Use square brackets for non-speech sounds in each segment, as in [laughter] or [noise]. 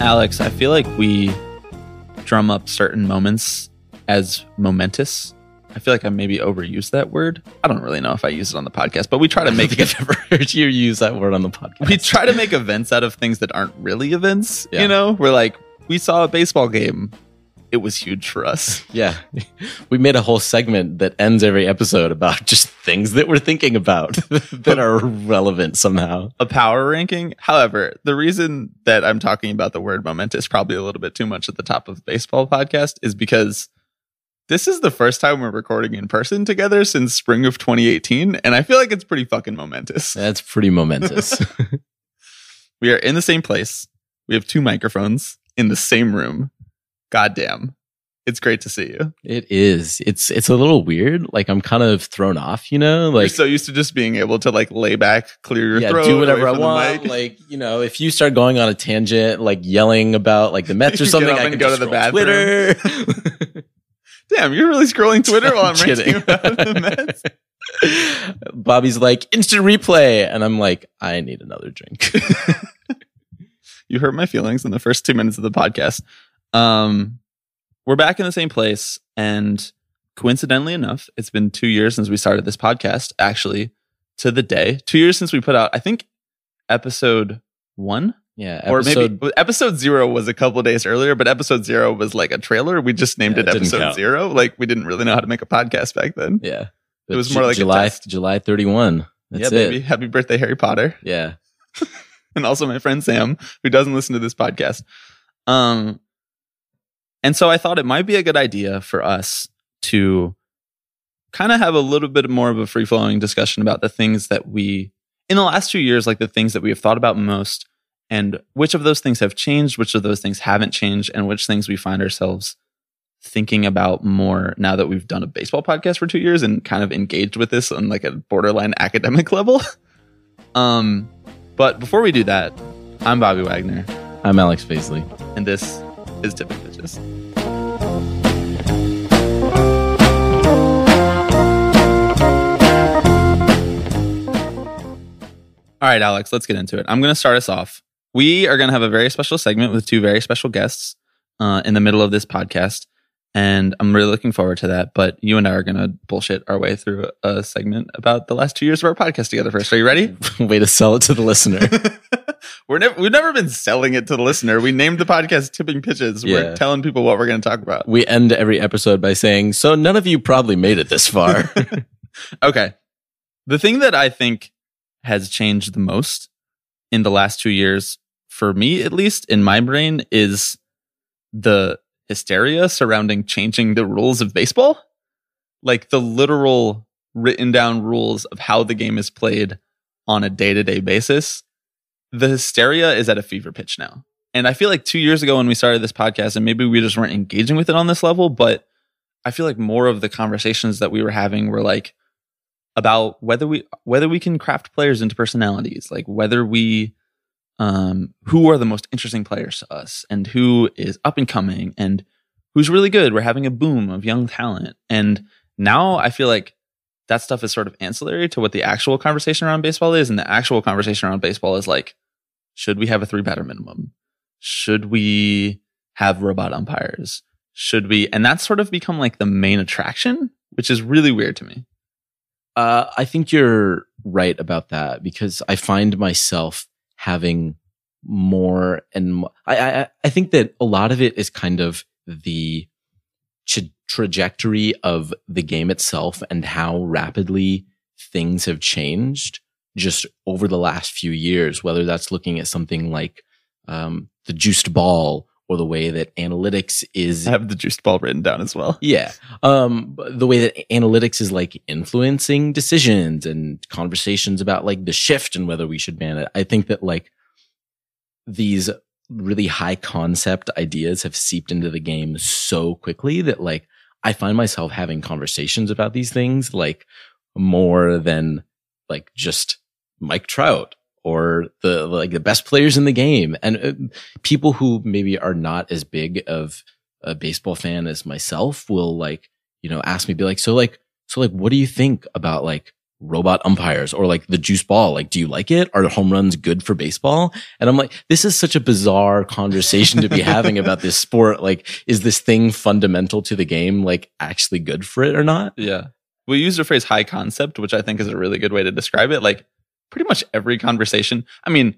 Alex, I feel like we drum up certain moments as momentous I feel like I maybe overuse that word. I don't really know if I use it on the podcast, but we try to make I've never heard you use that word on the podcast. We try to make events out of things that aren't really events. Yeah. You know, we're like, we saw a baseball game. It was huge for us. [laughs] Yeah. We made a whole segment that ends every episode about just things that we're thinking about [laughs] that are relevant somehow. A power ranking. However, the reason that I'm talking about the word momentous probably a little bit too much at the top of the baseball podcast is because this is the first time we're recording in person together since spring of 2018, and I feel like it's pretty fucking momentous. [laughs] That's pretty momentous. we are in the same place. We have two microphones in the same room. Goddamn. It's great to see you. It is. It's it's a little weird. Like I'm kind of thrown off, you know. Like You're so used to just being able to like lay back, clear your yeah, throat, do whatever I want. Like you know, if you start going on a tangent, like yelling about like the Mets [laughs] or something, I can go to the bathroom. Twitter. [laughs] [laughs] Damn, you're really scrolling Twitter while I'm, I'm ranting about the Mets. Bobby's like instant replay, and I'm like, I need another drink. you hurt my feelings in the first two minutes of the podcast. Um, we're back in the same place, and coincidentally enough, it's been two years since we started this podcast. Actually, to the day, two years since we put out, I think, episode one yeah, episode, or maybe episode zero was a couple days earlier, but episode zero was like a trailer. We just named yeah, it, it episode zero. Like we didn't really know how to make a podcast back then. Yeah, it was more like July July thirty one. Yeah, baby. It. Happy birthday, Harry Potter. Yeah, [laughs] and also my friend Sam, who doesn't listen to this podcast. Um, and so I thought it might be a good idea for us to kind of have a little bit more of a free flowing discussion about the things that we in the last two years, like the things that we have thought about most and which of those things have changed, which of those things haven't changed, and which things we find ourselves thinking about more now that we've done a baseball podcast for two years and kind of engaged with this on like a borderline academic [laughs] level. um, but before we do that, I'm Bobby Wagner. I'm Alex Paisley. And this is Pitches. All right, Alex, let's get into it. I'm going to start us off we are going to have a very special segment with two very special guests uh, in the middle of this podcast. And I'm really looking forward to that. But you and I are going to bullshit our way through a segment about the last two years of our podcast together first. Are you ready? [laughs] way to sell it to the listener. [laughs] We're never, we've never been selling it to the listener. We named the podcast Tipping Pitches. Yeah. We're telling people what we're going to talk about. We end every episode by saying, So none of you probably made it this far. [laughs] okay. The thing that I think has changed the most in the last two years, for me at least, in my brain, is the hysteria surrounding changing the rules of baseball. Like the literal written down rules of how the game is played on a day to day basis. The hysteria is at a fever pitch now. And I feel like two years ago when we started this podcast, and maybe we just weren't engaging with it on this level, but I feel like more of the conversations that we were having were like, about whether we whether we can craft players into personalities, like whether we um, who are the most interesting players to us and who is up and coming and who's really good. We're having a boom of young talent. And now I feel like that stuff is sort of ancillary to what the actual conversation around baseball is. And the actual conversation around baseball is like, should we have a three batter minimum? Should we have robot umpires? Should we? And that's sort of become like the main attraction, which is really weird to me. Uh, I think you're right about that because I find myself having more and I, I, I think that a lot of it is kind of the tra- trajectory of the game itself and how rapidly things have changed just over the last few years, whether that's looking at something like um, the juiced ball or the way that analytics is I have the juiced ball written down as well. Yeah. Um the way that analytics is like influencing decisions and conversations about like the shift and whether we should ban it. I think that like these really high concept ideas have seeped into the game so quickly that like I find myself having conversations about these things like more than like just Mike Trout or the like the best players in the game. And uh, people who maybe are not as big of a baseball fan as myself will like you know ask me be like so like so like what do you think about like robot umpires or like the juice ball? Like do you like it? Are home runs good for baseball? And i'm like this is such a bizarre conversation to be [laughs] having about this sport. Like is this thing fundamental to the game like actually good for it or not? Yeah. We use the phrase high concept, which I think is a really good way to describe it. Like pretty much every conversation. I mean,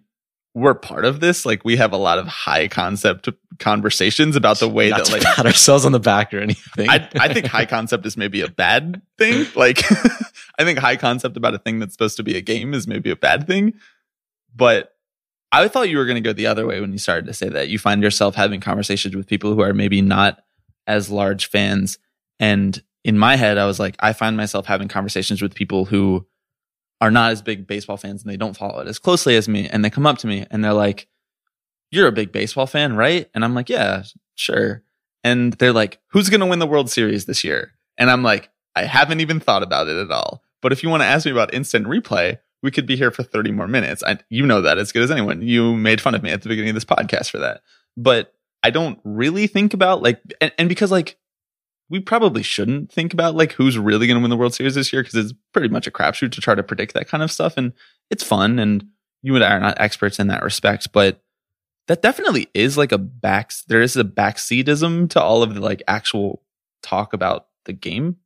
we're part of this. Like we have a lot of high concept conversations about the way not that like pat ourselves on the back or anything I, I think high concept is maybe a bad thing. [laughs] Like, [laughs] I think high concept about a thing that's supposed to be a game is maybe a bad thing. But I thought you were going to go the other way when you started to say that. You find yourself having conversations with people who are maybe not as large fans. And in my head, I was like, I find myself having conversations with people who are not as big baseball fans and they don't follow it as closely as me. And they come up to me and they're like, You're a big baseball fan, right? And I'm like, Yeah, sure and they're like, "Who's going to win the World Series this year?" And I'm like, "I haven't even thought about it at all." But if you want to ask me about instant replay, we could be here for 30 more minutes. I, you know that as good as anyone. You made fun of me at the beginning of this podcast for that. But I don't really think about like, and, and because like, we probably shouldn't think about like who's really going to win the World Series this year because it's pretty much a crapshoot to try to predict that kind of stuff. And it's fun. And you and I are not experts in that respect, but that definitely is like a back there is a backseatism to all of the like actual talk about the game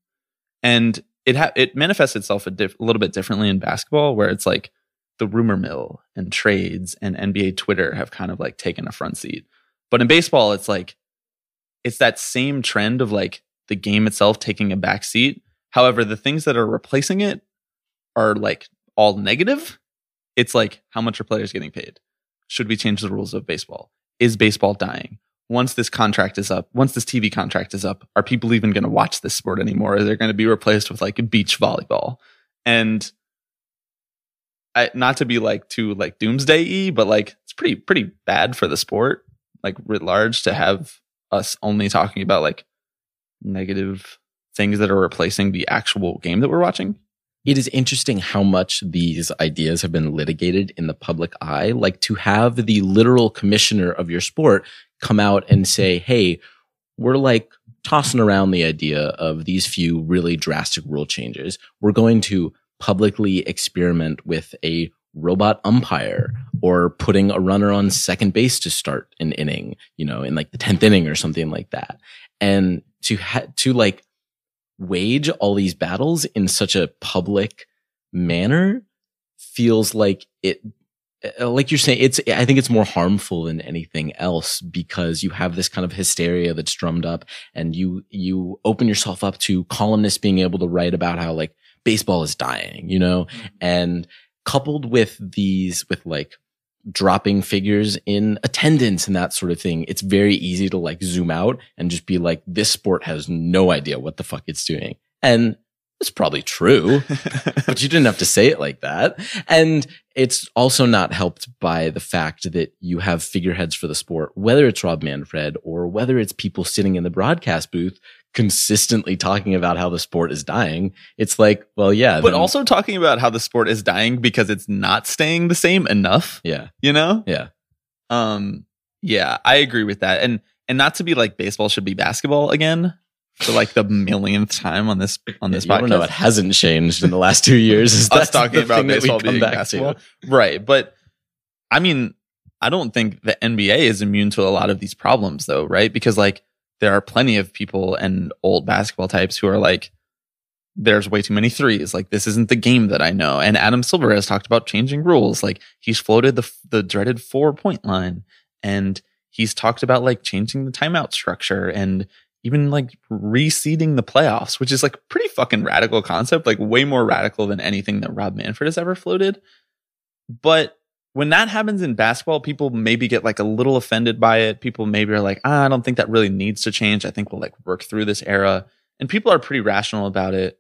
and it ha- it manifests itself a, diff- a little bit differently in basketball where it's like the rumor mill and trades and NBA Twitter have kind of like taken a front seat but in baseball it's like it's that same trend of like the game itself taking a back seat however the things that are replacing it are like all negative it's like how much are players getting paid should we change the rules of baseball? Is baseball dying? Once this contract is up, once this TV contract is up, are people even going to watch this sport anymore? Are they going to be replaced with like beach volleyball? And I, not to be like too like doomsday y, but like it's pretty pretty bad for the sport, like writ large, to have us only talking about like negative things that are replacing the actual game that we're watching. it is interesting how much these ideas have been litigated in the public eye. Like to have the literal commissioner of your sport come out and say, Hey, we're like tossing around the idea of these few really drastic rule changes. We're going to publicly experiment with a robot umpire or putting a runner on second base to start an inning, you know, in like the 10th inning or something like that. And to ha- to like wage all these battles in such a public manner feels like it uh, like you're saying it's i think it's more harmful than anything else because you have this kind of hysteria that's drummed up and you you open yourself up to columnists being able to write about how like baseball is dying you know? And coupled with these with like dropping figures in attendance and that sort of thing it's very easy to like zoom out and just be like this sport has no idea what the fuck it's doing and it's probably true [laughs] but you didn't have to say it like that. And it's also not helped by the fact that you have figureheads for the sport, whether it's Rob Manfred or whether it's people sitting in the broadcast booth consistently talking about how the sport is dying. It's like, well, yeah. but then- also talking about how the sport is dying because it's not staying the same enough, yeah, you know? yeah. Um, yeah, I agree with that. And and not to be like baseball should be basketball again for like the millionth time on this on this wanna podcast. know what hasn't changed in the last two years is [laughs] Us talking about baseball being basketball. Right. But I mean, I don't think the NBA is immune to a lot of these problems though, right? Because like there are plenty of people and old basketball types who are like, there's way too many threes. Like this isn't the game that I know. And Adam Silver has talked about changing rules. Like he's floated the the dreaded four point line, and he's talked about like changing the timeout structure and even like reseeding the playoffs, which is like pretty fucking radical concept. Like way more radical than anything that Rob Manfred has ever floated. But when that happens in basketball, people maybe get like a little offended by it. People maybe are like, ah, I don't think that really needs to change. I think we'll like work through this era. And people are pretty rational about it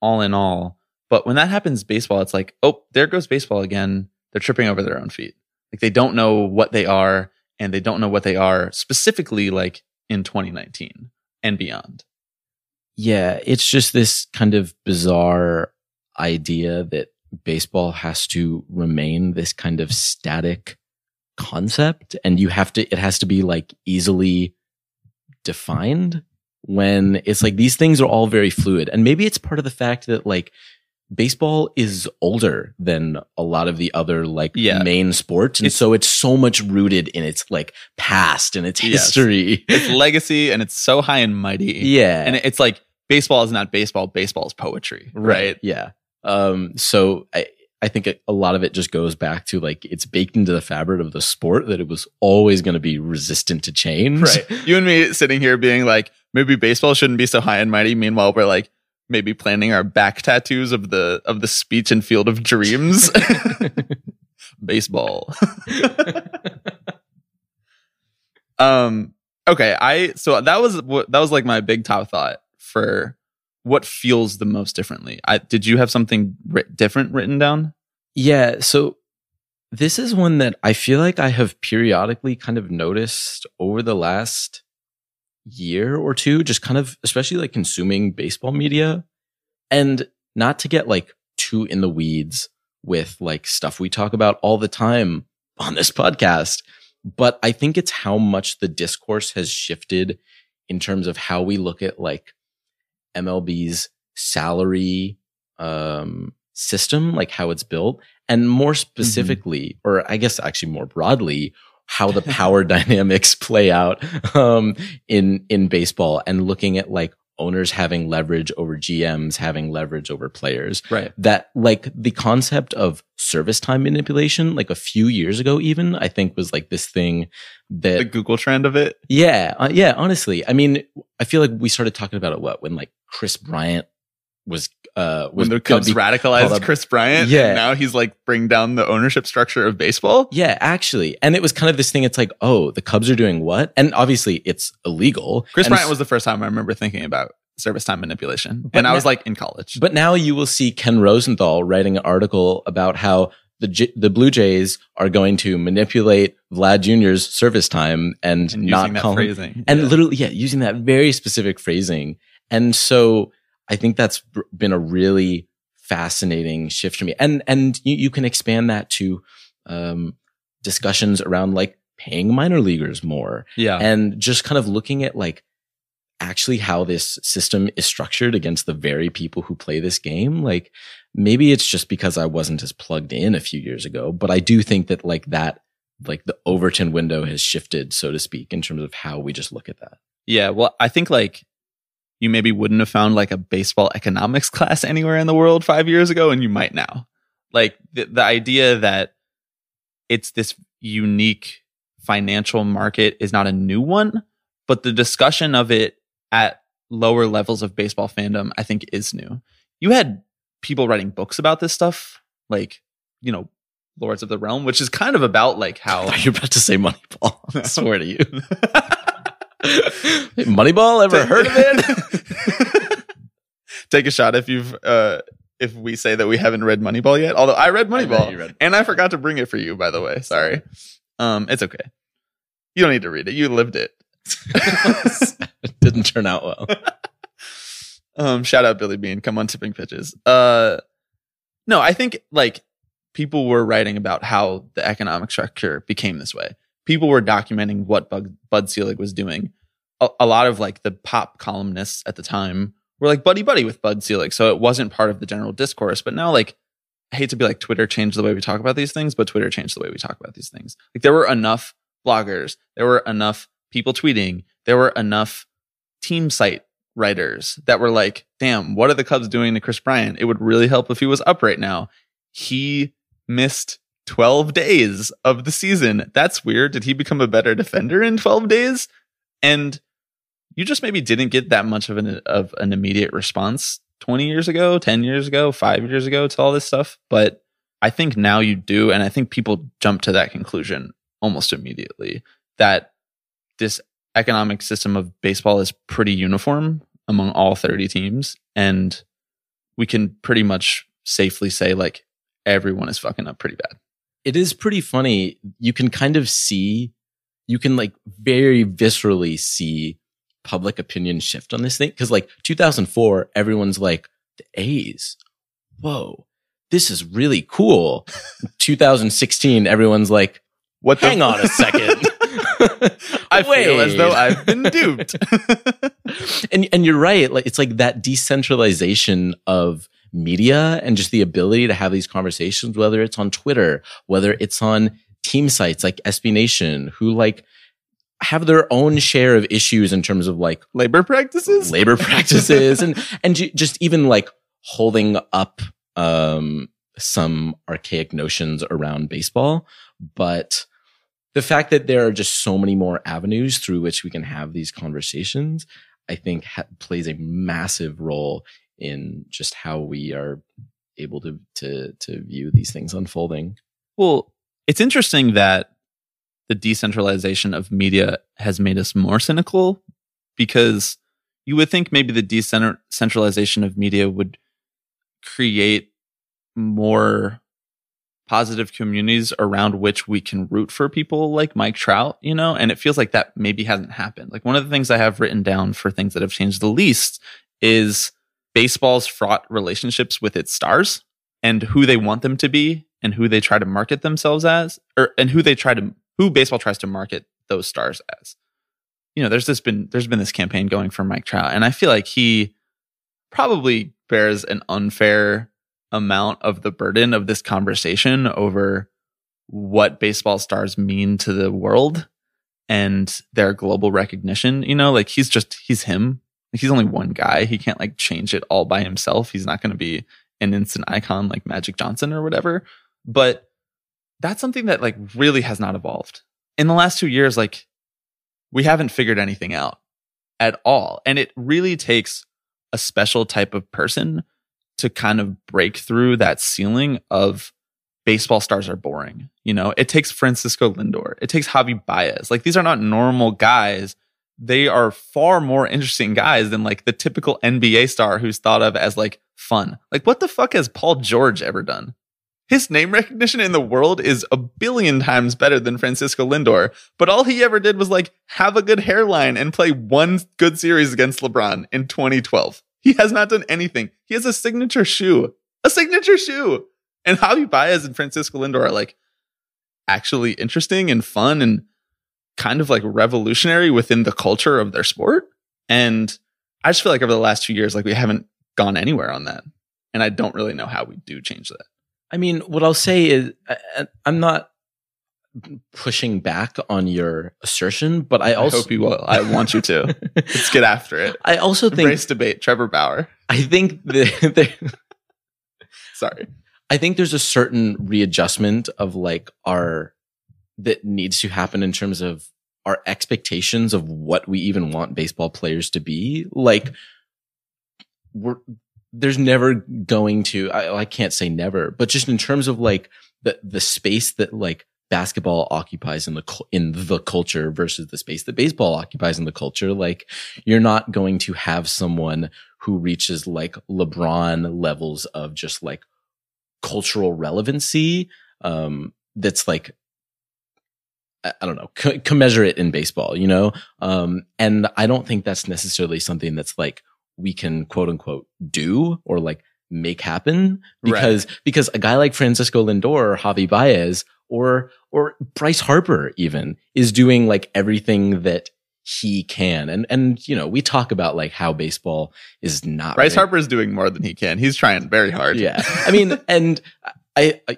all in all. But when that happens baseball, it's like, oh, there goes baseball again. They're tripping over their own feet. Like they don't know what they are and they don't know what they are specifically like in 2019 and beyond. Yeah, it's just this kind of bizarre idea that baseball has to remain this kind of static concept and you have to it has to be like easily defined when it's like these things are all very fluid and maybe it's part of the fact that like baseball is older than a lot of the other like Yeah. main sports and It's- so it's so much rooted in its like past and its Yes. history It's legacy and it's so high and mighty. yeah And it's like baseball is not baseball, baseball is poetry, right? Yeah. Um, so I, I think a- a lot of it just goes back to like it's baked into the fabric of the sport that it was always going to be resistant to change. Right. You and me sitting here being like, maybe baseball shouldn't be so high and mighty. Meanwhile, we're like maybe planning our back tattoos of the of the speech and field of dreams. [laughs] baseball. [laughs] um okay, I so that was that was like my big top thought for what feels the most differently. I did you have something different written down? Yeah. So this is one that I feel like I have periodically kind of noticed over the last year or two, just kind of, especially like consuming baseball media and not to get like too in the weeds with like stuff we talk about all the time on this podcast. But I think it's how much the discourse has shifted in terms of how we look at like MLB's salary um, system, like how it's built, and more specifically, or I guess actually more broadly, how the [laughs] power [laughs] dynamics play out um, in in baseball, and looking at like owners having leverage over GMs, having leverage over players. Right. That like the concept of service time manipulation, like a few years ago, even I think was like this thing that The Google trend of it. yeah, uh, yeah. Honestly, I mean, I feel like we started talking about it. What when like Kris Bryant was uh was When the Cubs radicalized Kris Bryant, Yeah. and now he's like bring down the ownership structure of baseball. Yeah, actually, and it was kind of this thing. It's like, oh, the Cubs are doing what? And obviously, it's illegal. Kris And Bryant was the first time I remember thinking about service time manipulation, and I was like in college. But now you will see Ken Rosenthal writing an article about how the J- the Blue Jays are going to manipulate Vlad Jr.'s service time and, and not using that call him- phrasing, and Yeah. literally yeah using that very specific phrasing and so i think that's been a really fascinating shift for me. And and you, you can expand that to um discussions around like paying minor leaguers more. Yeah, and just kind of looking at like actually how this system is structured against the very people who play this game like maybe it's just because i wasn't as plugged in a few years ago but i do think that like that like the overton window has shifted so to speak in terms of how we just look at that. Yeah. Well, I think like you maybe wouldn't have found like a baseball economics [laughs] class anywhere in the world five years ago, and you might now. Like the the idea that it's this unique financial market is not a new one, but the discussion of it at lower levels of baseball fandom, I think, is new. You had people writing books about this stuff, like you know, Lords of the Realm, which is kind of about like how [laughs] you're you about to say Moneyball? [laughs] I swear to you. Moneyball, ever heard of it? [laughs] Take a shot if you've uh if we say that we haven't read Moneyball yet. Although I read Moneyball you read- and I forgot to bring it for you, by the way. Sorry. Um, it's okay. You don't need to read it. You lived it. it [laughs] didn't turn out well. [laughs] Um, shout out Billy Beane. Come on, tipping pitches. Uh, no, I think like people were writing about how the economic structure became this way. People were documenting what Bud, Bud Selig was doing. A, a lot of like the pop columnists at the time were like buddy buddy with Bud Selig, so it wasn't part of the general discourse. But now, like, I hate to be like Twitter changed the way we talk about these things, but Twitter changed the way we talk about these things. Like, there were enough bloggers, there were enough people tweeting, there were enough team site writers that were like, damn, what are the Cubs doing to Kris Bryant? It would really help if he was up right now. He missed 12 days of the season. That's weird. Did he become a better defender in 12 days? And you just maybe didn't get that much of an of an immediate response 20 years ago, 10 years ago, 5 years ago to all this stuff, but I think now you do and I think people jump to that conclusion almost immediately that this economic system of baseball is pretty uniform among all 30 teams and we can pretty much safely say like everyone is fucking up pretty bad. It is pretty funny. You can kind of see you can like very viscerally see public opinion shift on this thing. Cause like 2004, everyone's like, the A's, whoa, this is really cool. [laughs] 2016, everyone's like, What hang on a second. [laughs] I feel as though I've been duped. [laughs] and and you're right. Like it's like that decentralization of media and just the ability to have these conversations, whether it's on Twitter, whether it's on team sites like SB Nation, who like have their own share of issues in terms of like Labor practices? labor [laughs] practices and and just even like holding up um some archaic notions around baseball but the fact that there are just so many more avenues through which we can have these conversations i think ha- plays a massive role in just how we are able to to to view these things unfolding Well, it's interesting that the decentralization of media has made us more cynical because you would think maybe the decentralization of media would create more positive communities around which we can root for people like Mike Trout, you know, and it feels like that maybe hasn't happened. Like one of the things I have written down for things that have changed the least is baseball's fraught relationships with its stars and who they want them to be and who they try to market themselves as or and who they try to who baseball tries to market those stars as. You know, there's this been there's been this campaign going for Mike Trout and I feel like he probably bears an unfair amount of the burden of this conversation over what baseball stars mean to the world and their global recognition. You know, like he's just he's him. He's only one guy. He can't like change it all by himself. He's not going to be an instant icon like Magic Johnson or whatever. But that's something that like really has not evolved. In the last 2 years like we haven't figured anything out at all. And it really takes a special type of person to kind of break through that ceiling of baseball stars are boring. You know, it takes Francisco Lindor, it takes Javi Baez. Like these are not normal guys. They are far more interesting guys than like the typical NBA star who's thought of as like fun. Like what the fuck has Paul George ever done? His name recognition in the world is a billion times better than Francisco Lindor, but all he ever did was like have a good hairline and play one good series against LeBron in 2012. He has not done anything. He has a signature shoe, a signature shoe. And Javi Baez and Francisco Lindor are like actually interesting and fun and kind of like revolutionary within the culture of their sport. And I just feel like over the last few years, like we haven't gone anywhere on that. And I don't really know how we do change that. I mean, what I'll say is, I, I'm not pushing back on your assertion, but I I also hope you will. I want you to. [laughs] Let's get after it. I also think Embrace debate. Trevor Bauer. I think the, there, [laughs] Sorry. I think there's a certain readjustment of like our that needs to happen in terms of our expectations of what we even want baseball players to be. Like we're there's never going to I, I can't say never, but just in terms of like the the space that like basketball occupies in the in the culture versus the space that baseball occupies in the culture like you're not going to have someone who reaches like LeBron levels of just like cultural relevancy um that's like I don't know, co- commensurate in baseball, you know? Um, and I don't think that's necessarily something that's like we can quote unquote do or like make happen because, because a guy like Francisco Lindor or Javi Baez or, or Bryce Harper even is doing like everything that he can. And, and, you know, we talk about like how baseball is not Bryce really- Harper is doing more than he can. He's trying very hard. yeah. I mean, and I, I,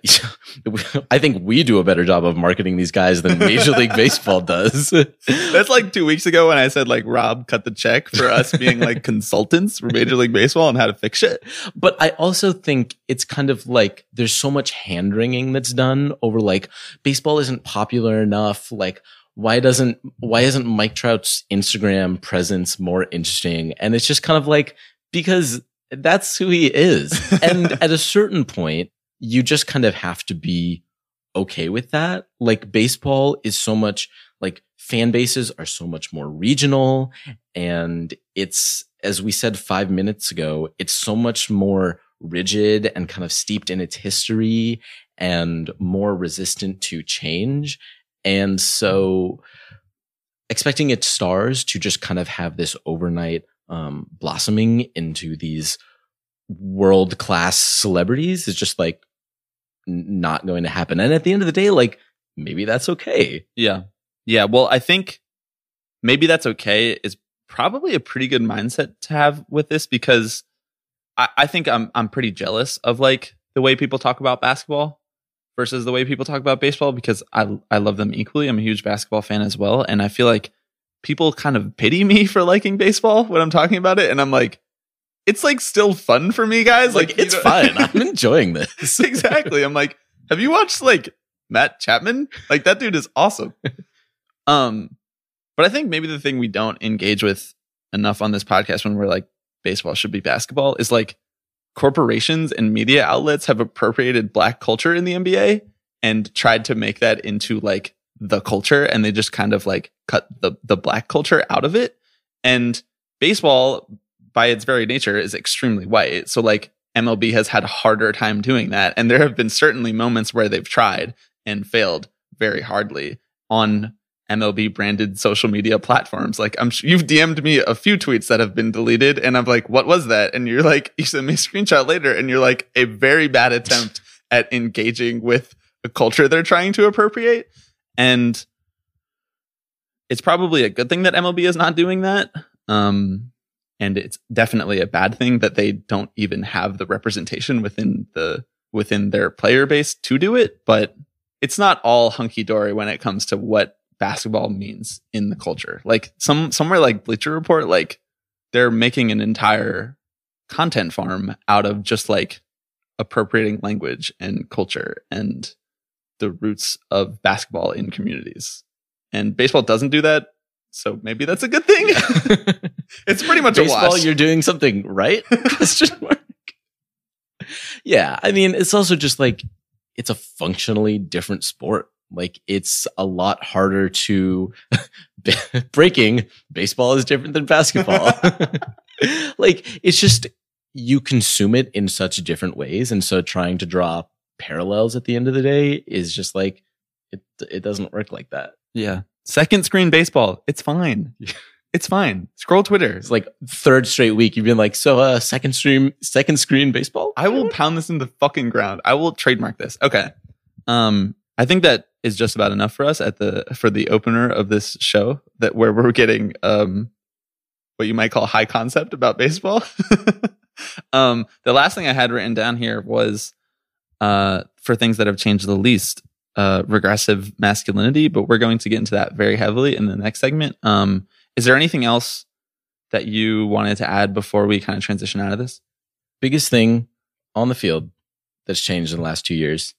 [laughs] I think we do a better job of marketing these guys than Major League Baseball does. [laughs] That's like two weeks ago when I said like Rob cut the check for us being like [laughs] consultants for Major League Baseball and how to fix shit. But I also think it's kind of like there's so much hand wringing that's done over like baseball isn't popular enough. Like, why doesn't, why isn't Mike Trout's Instagram presence more interesting? And it's just kind of like, because that's who he is. and at a certain point, you just kind of have to be okay with that. Like baseball is so much like fan bases are so much more regional and it's, as we said five minutes ago, it's so much more rigid and kind of steeped in its history and more resistant to change. And so expecting its stars to just kind of have this overnight um, blossoming into these world class celebrities is just like not going to happen. And at the end of the day, like maybe that's okay. Yeah. Yeah. Well, I think maybe that's okay is probably a pretty good mindset to have with this because I, I think I'm I'm pretty jealous of like the way people talk about basketball versus the way people talk about baseball because I I love them equally. I'm a huge basketball fan as well. And I feel like people kind of pity me [laughs] for liking baseball when I'm talking about it. And I'm like, it's like still fun for me, guys. Like, Like, it's know- fine. I'm [laughs] enjoying this. [laughs] exactly. I'm like, have you watched like Matt Chapman? Like that dude is awesome. [laughs] um, but I think maybe the thing we don't engage with enough on this podcast when we're like baseball should be basketball is like corporations and media outlets have appropriated black culture in the NBA and tried to make that into like the culture and they just kind of like cut the the black culture out of it and baseball by its very nature is extremely white so like MLB has had a harder time doing that and there have been certainly moments where they've tried and failed very hardly on MLB branded social media platforms. Like I'm sure you've DM'd me a few tweets that have been deleted and I'm like, what was that? And you're like, you sent me a screenshot later and you're like a very bad attempt [laughs] at engaging with a culture they're trying to appropriate. And it's probably a good thing that MLB is not doing that. Um, and it's definitely a bad thing that they don't even have the representation within the within their player base to do it. But it's not all hunky dory when it comes to what basketball means in the culture. Like some somewhere like Bleacher Report, like they're making an entire content farm out of just like appropriating language and culture and the roots of basketball in communities. And baseball doesn't do that, so maybe that's a good thing. [laughs] it's pretty much a baseball, wash. you're doing something right? [laughs] Question mark. Yeah, I mean, it's also just like it's a functionally different sport. Like it's a lot harder to [laughs] breaking. Baseball is different than basketball. like it's just you consume it in such different ways, and so trying to draw parallels at the end of the day is just like it. It doesn't work like that. yeah. Second screen baseball. It's fine. [laughs] It's fine. Scroll Twitter. It's like third straight week you've been like, so uh, second stream, second screen baseball. I will pound this in the fucking ground. I will trademark this. Okay. Um, I think that is just about enough for us at the for the opener of this show that where we're getting um what you might call high concept about baseball. [laughs] um, the last thing I had written down here was uh for things that have changed the least, uh regressive masculinity, but we're going to get into that very heavily in the next segment. Um, is there anything else that you wanted to add before we kind of transition out of this? Biggest thing on the field that's changed in the last two years.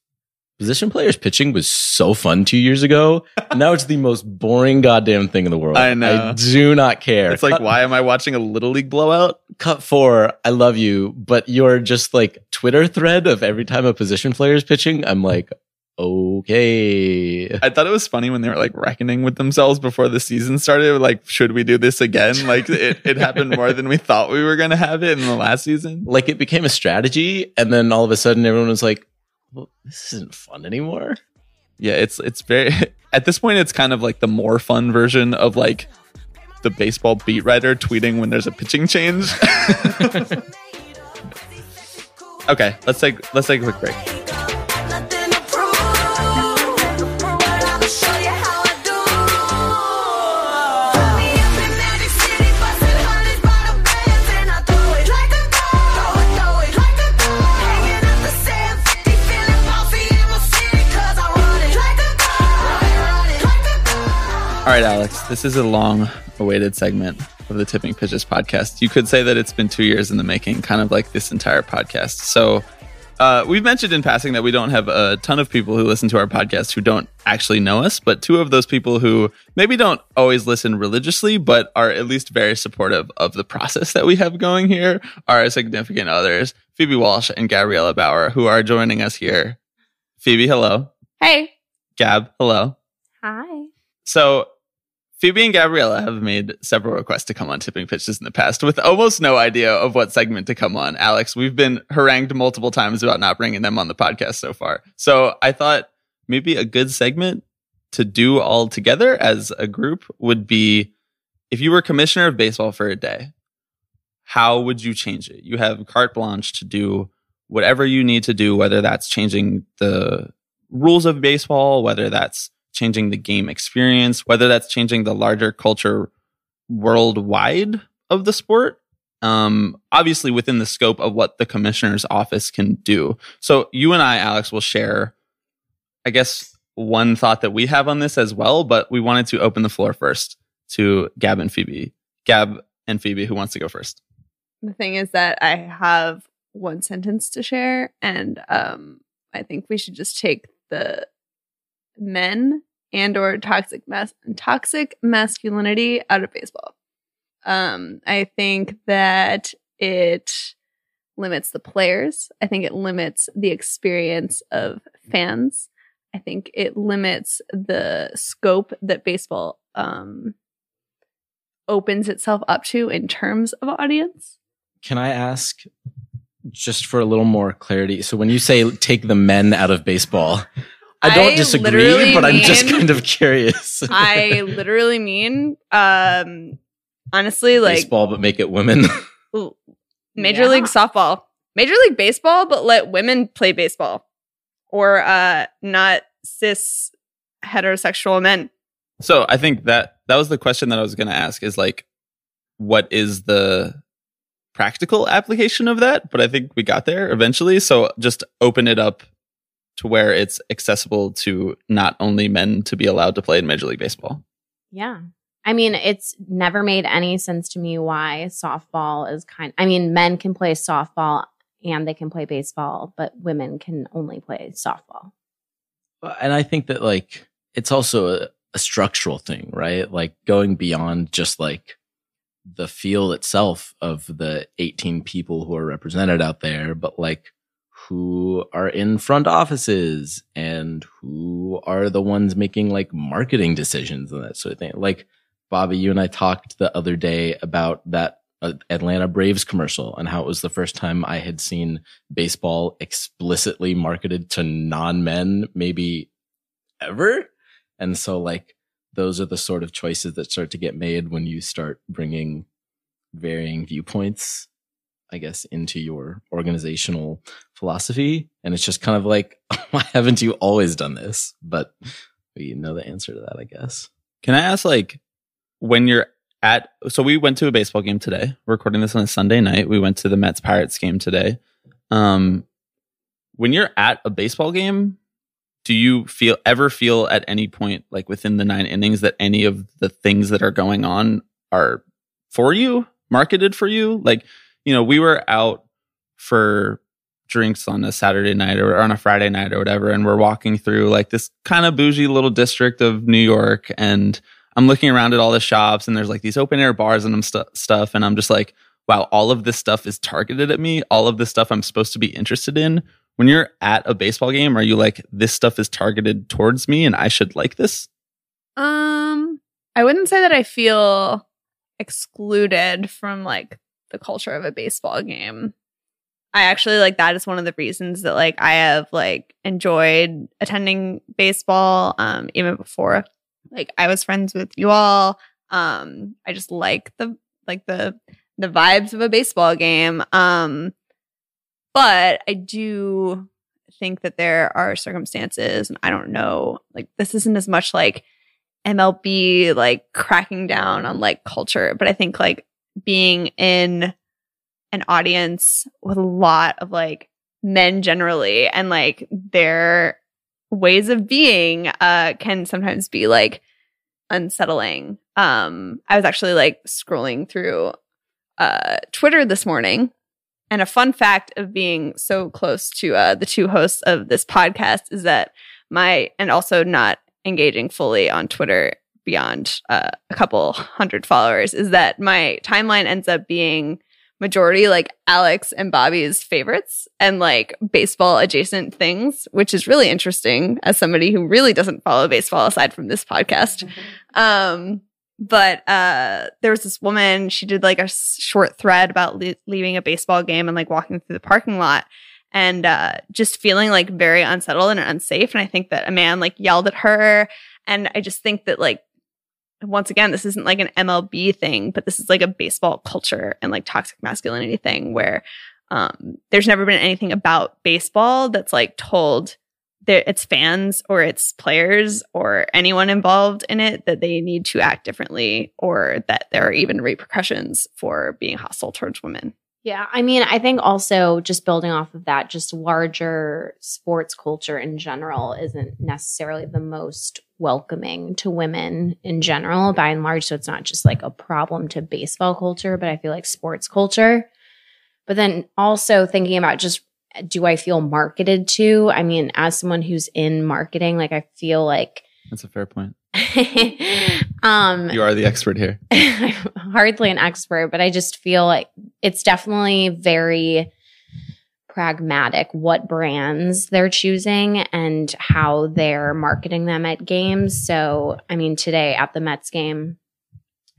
Position players pitching was so fun two years ago. [laughs] now it's the most boring goddamn thing in the world. I know. I do not care. It's like, cut, why am I watching a little league blowout? cut four. I love you, but your just like Twitter thread of every time a position player is pitching, I'm like, okay. I thought it was funny when they were like reckoning with themselves before the season started. Like, should we do this again? Like, it, it happened more than we thought we were going to have it in the last season. Like it became a strategy, and then all of a sudden everyone was like, well, this isn't fun anymore. Yeah, it's it's very [laughs] at this point it's kind of like the more fun version of like the baseball beat writer tweeting when there's a pitching change. [laughs] [laughs] okay, let's take let's take a quick break. All right, Alex, this is a long awaited segment of the Tipping Pitches podcast. You could say that it's been two years in the making, kind of like this entire podcast. So, uh, we've mentioned in passing that we don't have a ton of people who listen to our podcast who don't actually know us, but two of those people who maybe don't always listen religiously, but are at least very supportive of the process that we have going here are our significant others, Phoebe Walsh and Gabriella Bauer, who are joining us here. Phoebe, hello. Hey. Gab, hello. Hi. So Phoebe and Gabriella have made several requests to come on tipping pitches in the past with almost no idea of what segment to come on. Alex, we've been harangued multiple times about not bringing them on the podcast so far. So I thought maybe a good segment to do all together as a group would be if you were commissioner of baseball for a day, how would you change it? You have carte blanche to do whatever you need to do, whether that's changing the rules of baseball, whether that's changing the game experience, whether that's changing the larger culture worldwide of the sport. Um, obviously within the scope of what the commissioner's office can do. So you and I, Alex, will share, I guess, one thought that we have on this as well, but we wanted to open the floor first to Gab and Phoebe. Gab and Phoebe, who wants to go first? the thing is that I have one sentence to share, and um, I think we should just take the men and or toxic mas- toxic masculinity out of baseball. Um, I think that it limits the players. I think it limits the experience of fans. I think it limits the scope that baseball um, opens itself up to in terms of audience. Can I ask just for a little more clarity? So when you say take the men out of baseball, I don't I disagree, literally but I'm just kind of curious. [laughs] I literally mean, um, honestly, like baseball, but make it women. [laughs] Major Yeah. League Softball, Major League Baseball, but let women play baseball or uh, not cis heterosexual men. So I think that that was the question that I was going to ask is like, what is the practical application of that? But I think we got there eventually. So just open it up to where it's accessible to not only men to be allowed to play in Major League Baseball. Yeah. I mean, it's never made any sense to me why softball is kind I mean, men can play softball and they can play baseball, but women can only play softball. and I think that like it's also a, a structural thing, right? Like going beyond just like the field itself of the 18 people who are represented out there, but like who are in front offices and who are the ones making like marketing decisions and that sort of thing. Like Bobby, you and I talked the other day about that uh, Atlanta Braves commercial and how it was the first time I had seen baseball explicitly marketed to non-men maybe ever. And so like those are the sort of choices that start to get made when you start bringing varying viewpoints I guess into your organizational philosophy and it's just kind of like [laughs] why haven't you always done this? But we know the answer to that, I guess. Can I ask, like, when you're at, so we went to a baseball game today, We're recording this on a Sunday night. We went to the Mets Pirates game today. Um, when you're at a baseball game, do you feel ever feel at any point, like within the nine innings, that any of the things that are going on are for you, marketed for you? Like, you know, we were out for drinks on a Saturday night or on a Friday night or whatever, and we're walking through like this kind of bougie little district of New York, and I'm looking around at all the shops, and there's like these open air bars and stu- stuff, and I'm just like, wow, all of this stuff is targeted at me. All of this stuff I'm supposed to be interested in. When you're at a baseball game, are you like, this stuff is targeted towards me, and I should like this? Um, I wouldn't say that I feel excluded from like the culture of a baseball game. I actually like that is one of the reasons that like I have like enjoyed attending baseball um even before like I was friends with you all. Um I just like the like the the vibes of a baseball game. Um but I do think that there are circumstances and I don't know like this isn't as much like MLB like cracking down on like culture, but I think like being in an audience with a lot of like men generally and like their ways of being uh can sometimes be like unsettling. Um I was actually like scrolling through uh Twitter this morning and a fun fact of being so close to uh the two hosts of this podcast is that my and also not engaging fully on Twitter beyond uh, a couple hundred followers is that my timeline ends up being majority like Alex and Bobby's favorites and like baseball adjacent things, which is really interesting as somebody who really doesn't follow baseball aside from this podcast. [laughs] Um, but uh, there was this woman, she did like a short thread about le- leaving a baseball game and like walking through the parking lot and uh, just feeling like very unsettled and unsafe. And I think that a man like yelled at her And I just think that like once again, this isn't like an MLB thing, but this is like a baseball culture and like toxic masculinity thing where um, there's never been anything about baseball that's like told that its fans or its players or anyone involved in it that they need to act differently or that there are even repercussions for being hostile towards women. Yeah, I mean, I think also just building off of that, just larger sports culture in general isn't necessarily the most welcoming to women in general, by and large. So it's not just like a problem to baseball culture, but I feel like sports culture. But then also thinking about just do I feel marketed to? I mean, as someone who's in marketing, like I feel like That's a fair point. [laughs] um You are the expert here. I'm [laughs] hardly an expert, but I just feel like it's definitely very pragmatic what brands they're choosing and how they're marketing them at games. So, I mean, today at the Mets game,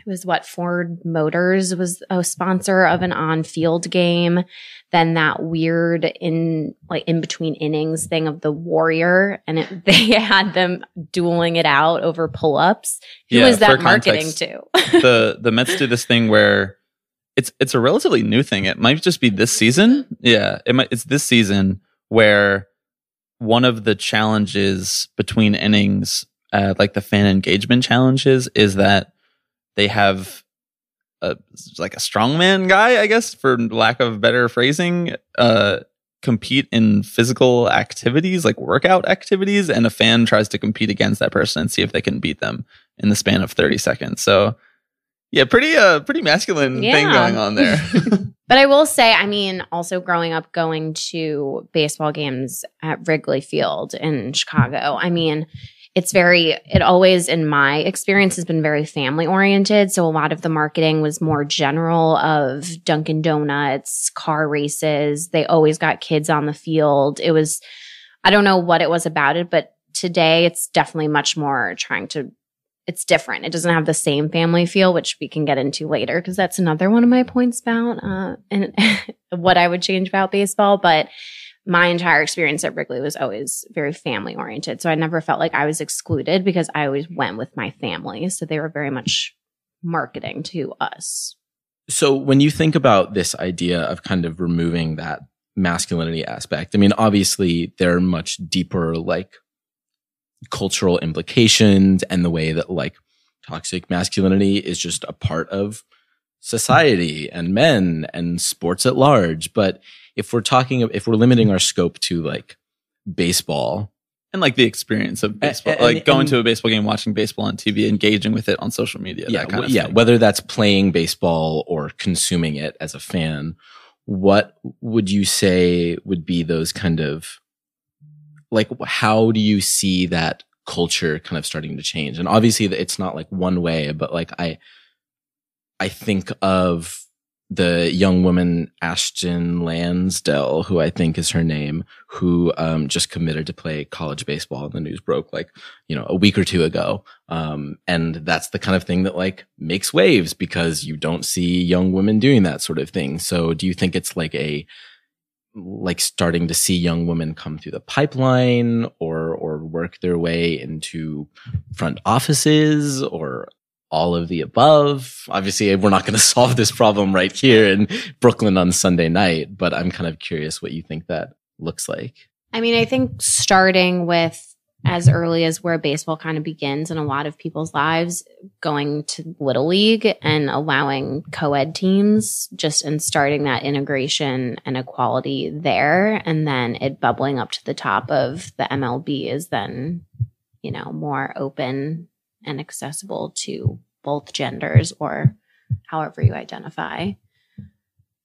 it was what Ford Motors was a sponsor of an on-field game. Then that weird in like in between innings thing of the Warrior, and it, [laughs] they had them dueling it out over pull-ups. Who Yeah, is that marketing context, to? [laughs] the the Mets do this thing where it's it's a relatively new thing. It might just be this season. Yeah, it might it's this season where one of the challenges between innings, uh, like the fan engagement challenges, is that they have a like a strongman guy, I guess, for lack of better phrasing, uh, compete in physical activities like workout activities, and a fan tries to compete against that person and see if they can beat them in the span of thirty seconds. So yeah, pretty uh pretty masculine thing going on there. [laughs] [laughs] But I will say, I mean, also growing up going to baseball games at Wrigley Field in Chicago, I mean, it's very, it always, in my experience, has been very family oriented. So a lot of the marketing was more general of Dunkin' Donuts, car races. They always got kids on the field. It was, I don't know what it was about it, but today it's definitely much more trying to it's different. It doesn't have the same family feel, which we can get into later because that's another one of my points about uh, and [laughs] what I would change about baseball. But my entire experience at Wrigley was always very family oriented, so I never felt like I was excluded because I always went with my family. So they were very much marketing to us. So when you think about this idea of kind of removing that masculinity aspect, I mean, obviously there are much deeper like cultural implications and the way that like toxic masculinity is just a part of society and men and sports at large. But if we're talking, if we're limiting our scope to like baseball, and like the experience of baseball, and- like going and- to a baseball game, watching baseball on TV, engaging with it on social media. yeah, kind of yeah, thing. whether that's playing baseball or consuming it as a fan, what would you say would be those kind of like how do you see that culture kind of starting to change? And obviously it's not like one way, but like I I think of the young woman Ashton Lansdell, who I think is her name, who um, just committed to play college baseball. And the news broke like you know a week or two ago, um, and that's the kind of thing that like makes waves because you don't see young women doing that sort of thing. So, do you think it's like a like starting to see young women come through the pipeline or or work their way into front offices or all of the above. Obviously, we're not going [laughs] to solve this problem right here in Brooklyn on Sunday night, but I'm kind of curious what you think that looks like. I mean, I think starting with as early as where baseball kind of begins in a lot of people's lives, going to Little League and allowing co ed teams, just and starting that integration and equality there, and then it bubbling up to the top of the MLB is then, you know, more open and accessible to both genders or however you identify.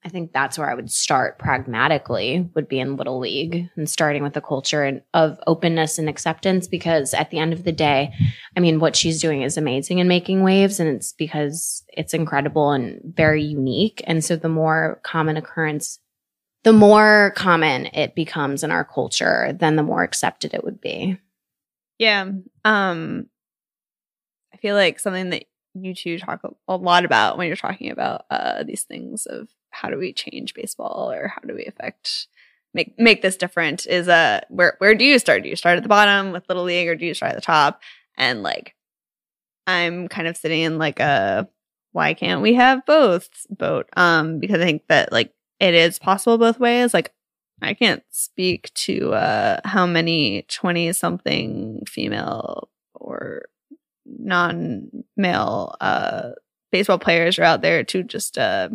I think that's where I would start pragmatically would be in little league and starting with a culture of openness and acceptance because at the end of the day, I mean what she's doing is amazing and making waves and it's because it's incredible and very unique and so the more common occurrence the more common it becomes in our culture, then the more accepted it would be. Yeah. Um I feel like something that you two talk a, lot about when you're talking about uh these things of how do we change baseball or how do we affect make make this different is uh where where do you start? Do you start at the bottom with little league or do you start at the top? And like, I'm kind of sitting in like a why can't we have both boat? Um, because I think that like it is possible both ways. Like, I can't speak to uh how many 20 something female or non male uh baseball players are out there to just uh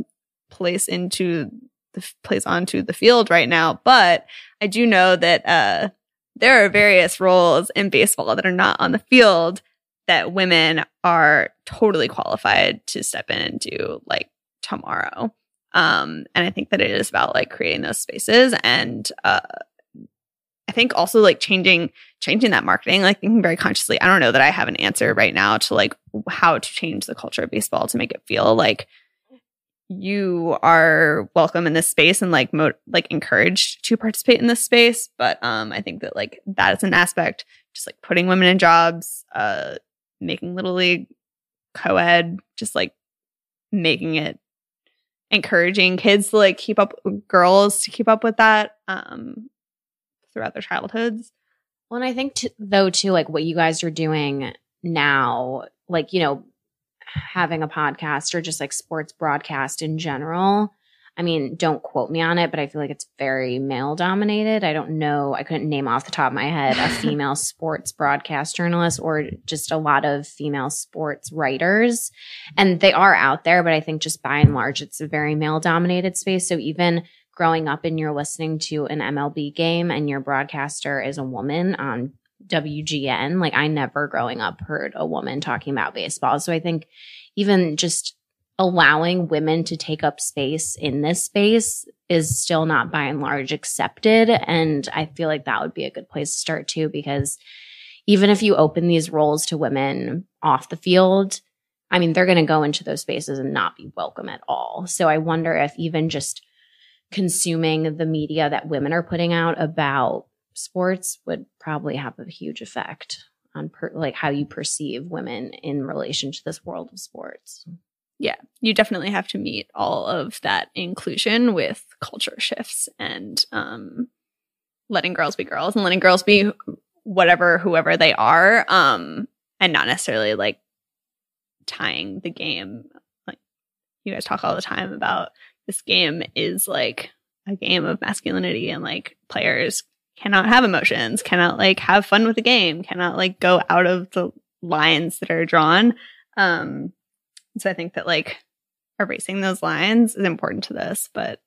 place into the place onto the field right now. But I do know that uh there are various roles in baseball that are not on the field that women are totally qualified to step in and do like tomorrow. Um, and I think that it is about like creating those spaces and uh I think also like changing changing that marketing, like thinking very consciously. I don't know that I have an answer right now to like how to change the culture of baseball to make it feel like you are welcome in this space and like mo- like encouraged to participate in this space. But um, I think that like that is an aspect, just like putting women in jobs, uh, making little league co-ed, just like making it encouraging kids to like keep up girls to keep up with that um throughout their childhoods. Well, and I think t- though too, like what you guys are doing now, like you know, having a podcast or just like sports broadcast in general. I mean, don't quote me on it, but I feel like it's very male dominated. I don't know. I couldn't name off the top of my head a [laughs] female sports broadcast journalist or just a lot of female sports writers. And they are out there, but I think just by and large, it's a very male dominated space. So even growing up and you're listening to an MLB game and your broadcaster is a woman on WGN, like I never growing up heard a woman talking about baseball. So I think even just allowing women to take up space in this space is still not by and large accepted. And I feel like that would be a good place to start too, because even if you open these roles to women off the field, I mean, they're going to go into those spaces and not be welcome at all. So I wonder if even just consuming the media that women are putting out about sports would probably have a huge effect on per- like how you perceive women in relation to this world of sports. Yeah, you definitely have to meet all of that inclusion with culture shifts and um letting girls be girls and letting girls be whatever whoever they are um and not necessarily like tying the game like you guys talk all the time about this game is like a game of masculinity and like players cannot have emotions, cannot like have fun with the game, cannot like go out of the lines that are drawn. Um so I think that like erasing those lines is important to this, but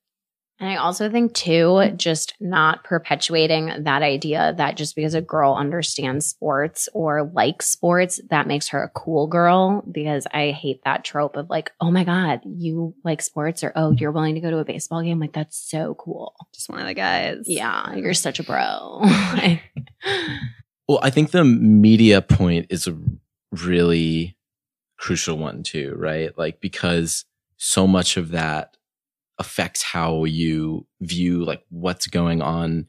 And I also think too, just not perpetuating that idea that just because a girl understands sports or likes sports, that makes her a cool girl. Because I hate that trope of like, oh my God, you like sports or oh, you're willing to go to a baseball game. Like, that's so cool. just one of the guys. Yeah, you're such a bro. [laughs] Well, I think the media point is a really crucial one too, right? Like because so much of that affects how you view like what's going on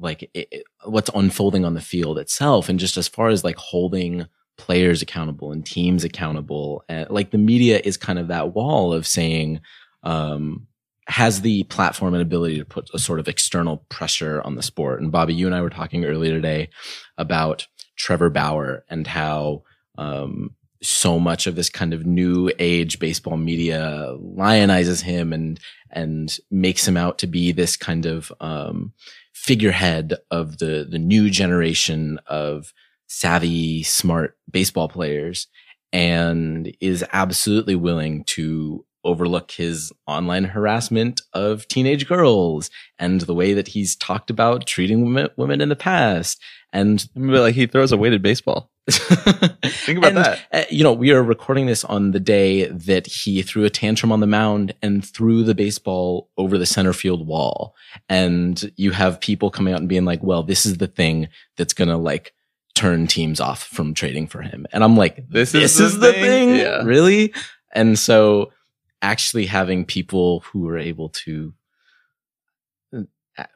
like it, what's unfolding on the field itself. And just as far as like holding players accountable and teams accountable and like the media is kind of that wall of saying um has the platform and ability to put a sort of external pressure on the sport. And bobby you and i were talking earlier today about trevor bauer and how um so much of this kind of new age baseball media lionizes him and and makes him out to be this kind of um figurehead of the the new generation of savvy smart baseball players and is absolutely willing to overlook his online harassment of teenage girls and the way that he's talked about treating women, women in the past and like he throws a weighted baseball. [laughs] Think about that. Uh, you know, we are recording this on the day that he threw a tantrum on the mound and threw the baseball over the center field wall. And you have people coming out and being like, well, this is the thing that's going to like turn teams off from trading for him. And I'm like, This this, is is, the the thing? thing? Yeah. Really? And so actually having people who are able to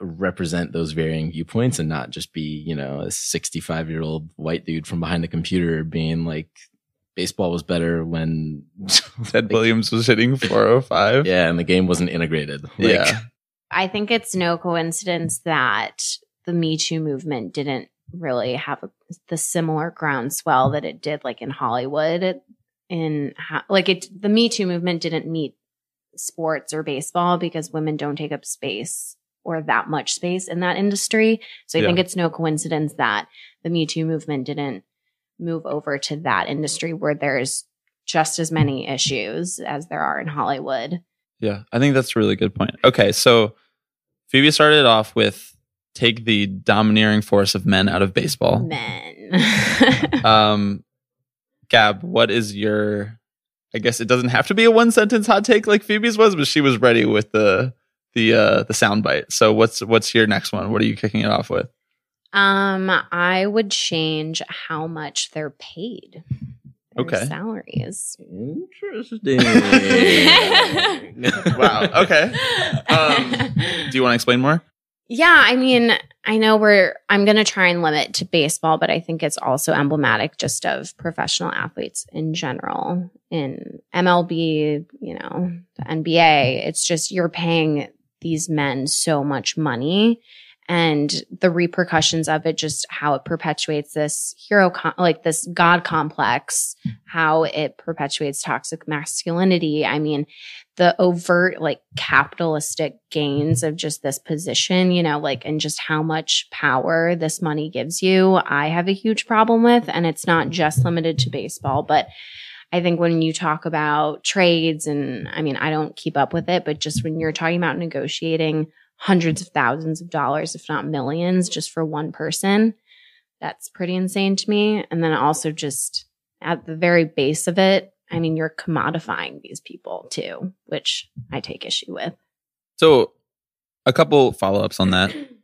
represent those varying viewpoints and not just be, you know, a 65 year old white dude from behind the computer being like, baseball was better when, [laughs] Ted Williams was hitting 405. yeah, and the game wasn't integrated. Like, Yeah. I think it's no coincidence that the Me Too movement didn't really have a, the similar groundswell that it did like in Hollywood in how, like it the Me Too movement didn't meet sports or baseball because women don't take up space or that much space in that industry. So I Yeah. think it's no coincidence that the Me Too movement didn't move over to that industry where there's just as many issues as there are in Hollywood. Yeah, I think that's a really good point. Okay, so Phoebe started off with take the domineering force of men out of baseball. Men. [laughs] [laughs] Um, Gab, what is your? I guess it doesn't have to be a one sentence hot take like Phoebe's was, but she was ready with the the uh the soundbite. So what's what's your next one? What are you kicking it off with? um, I would change how much they're paid. Their Okay. Salaries. Interesting. [laughs] Wow. Okay. Um, Do you want to explain more? Yeah, I mean, I know we're I'm going to try and limit to baseball, but I think it's also emblematic just of professional athletes in general. In MLB, you know, the NBA, it's just you're paying these men so much money and the repercussions of it just how it perpetuates this hero com- like this god complex, how it perpetuates toxic masculinity. I mean, the overt like capitalistic gains of just this position, you know, like and just how much power this money gives you, I have a huge problem with. And it's not just limited to baseball, but I think when you talk about trades and I mean, I don't keep up with it, but just when you're talking about negotiating hundreds of thousands of dollars, if not millions, just for one person, that's pretty insane to me. And then also just at the very base of it, I mean, you're commodifying these people too, which I take issue with. So, a couple follow ups on that. [clears throat]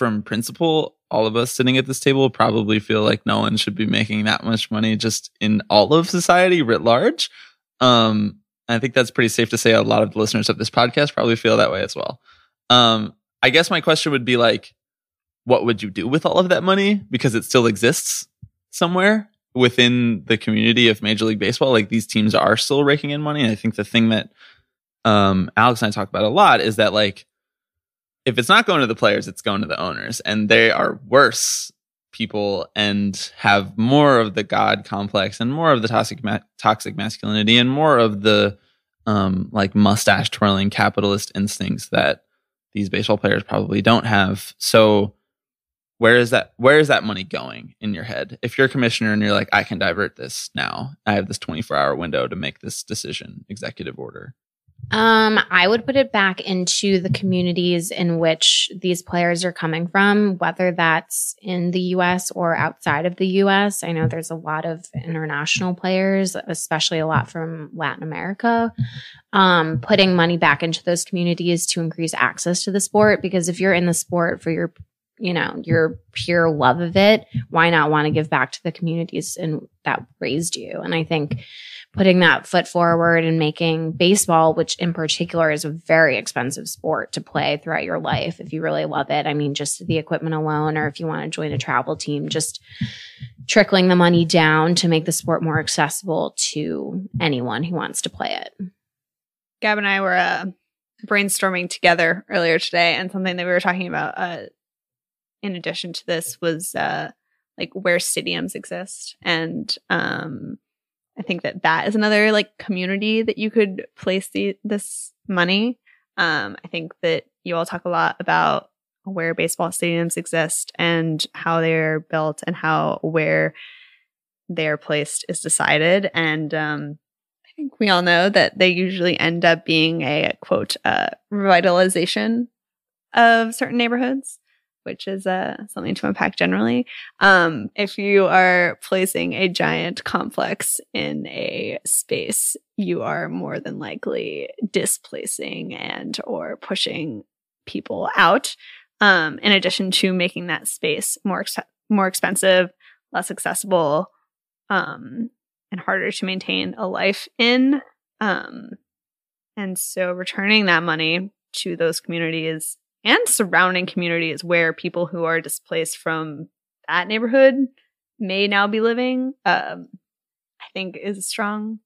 From principle, all of us sitting at this table probably feel like no one should be making that much money just in all of society writ large. Um, I think that's pretty safe to say. A lot of the listeners of this podcast probably feel that way as well. Um, I guess my question would be like, what would you do with all of that money? Because it still exists somewhere within the community of Major League Baseball. Like these teams are still raking in money. And I think the thing that um, Alex and I talk about a lot is that like if it's not going to the players, it's going to the owners, and they are worse people and have more of the god complex and more of the toxic ma- toxic masculinity and more of the um, like mustache twirling capitalist instincts that these baseball players probably don't have. So where is that where is that money going in your head? If you're a commissioner and you're like, I can divert this now. I have this 24 hour window to make this decision, executive order. Um, I would put it back into the communities in which these players are coming from, whether that's in the US or outside of the US. I know there's a lot of international players, especially a lot from Latin America, um, putting money back into those communities to increase access to the sport. Because if you're in the sport for your you know your pure love of it why not want to give back to the communities and that raised you and i think putting that foot forward and making baseball, which in particular is a very expensive sport to play throughout your life if you really love it. I mean, just the equipment alone, or if you want to join a travel team, just trickling the money down to make the sport more accessible to anyone who wants to play it. Gab and I were uh, brainstorming together earlier today, and something that we were talking about, uh, in addition to this, was uh, like where stadiums exist, and um, I think that that is another like community that you could place the this money. Um, I think that you all talk a lot about where baseball stadiums exist and how they're built and how where they're placed is decided, and um, I think we all know that they usually end up being a quote uh, revitalization of certain neighborhoods, which is uh, something to unpack generally. Um, if you are placing a giant complex in a space, you are more than likely displacing and or pushing people out. Um, in addition to making that space more ex- more expensive, less accessible, um, and harder to maintain a life in. Um, and so returning that money to those communities and surrounding communities where people who are displaced from that neighborhood may now be living, um, I think is strong.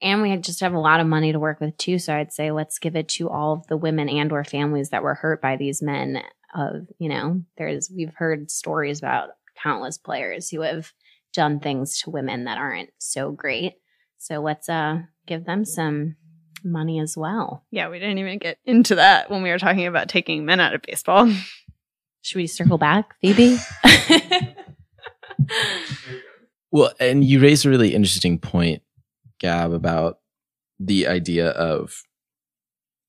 And we just have a lot of money to work with too. So I'd say let's give it to all of the women and or families that were hurt by these men. Of you know, there's we've heard stories about countless players who have done things to women that aren't so great. So let's uh give them some money as well. Yeah, we didn't even get into that when we were talking about taking men out of baseball. Should we circle back, Phoebe? [laughs] Well, and you raised a really interesting point, Gab, about the idea of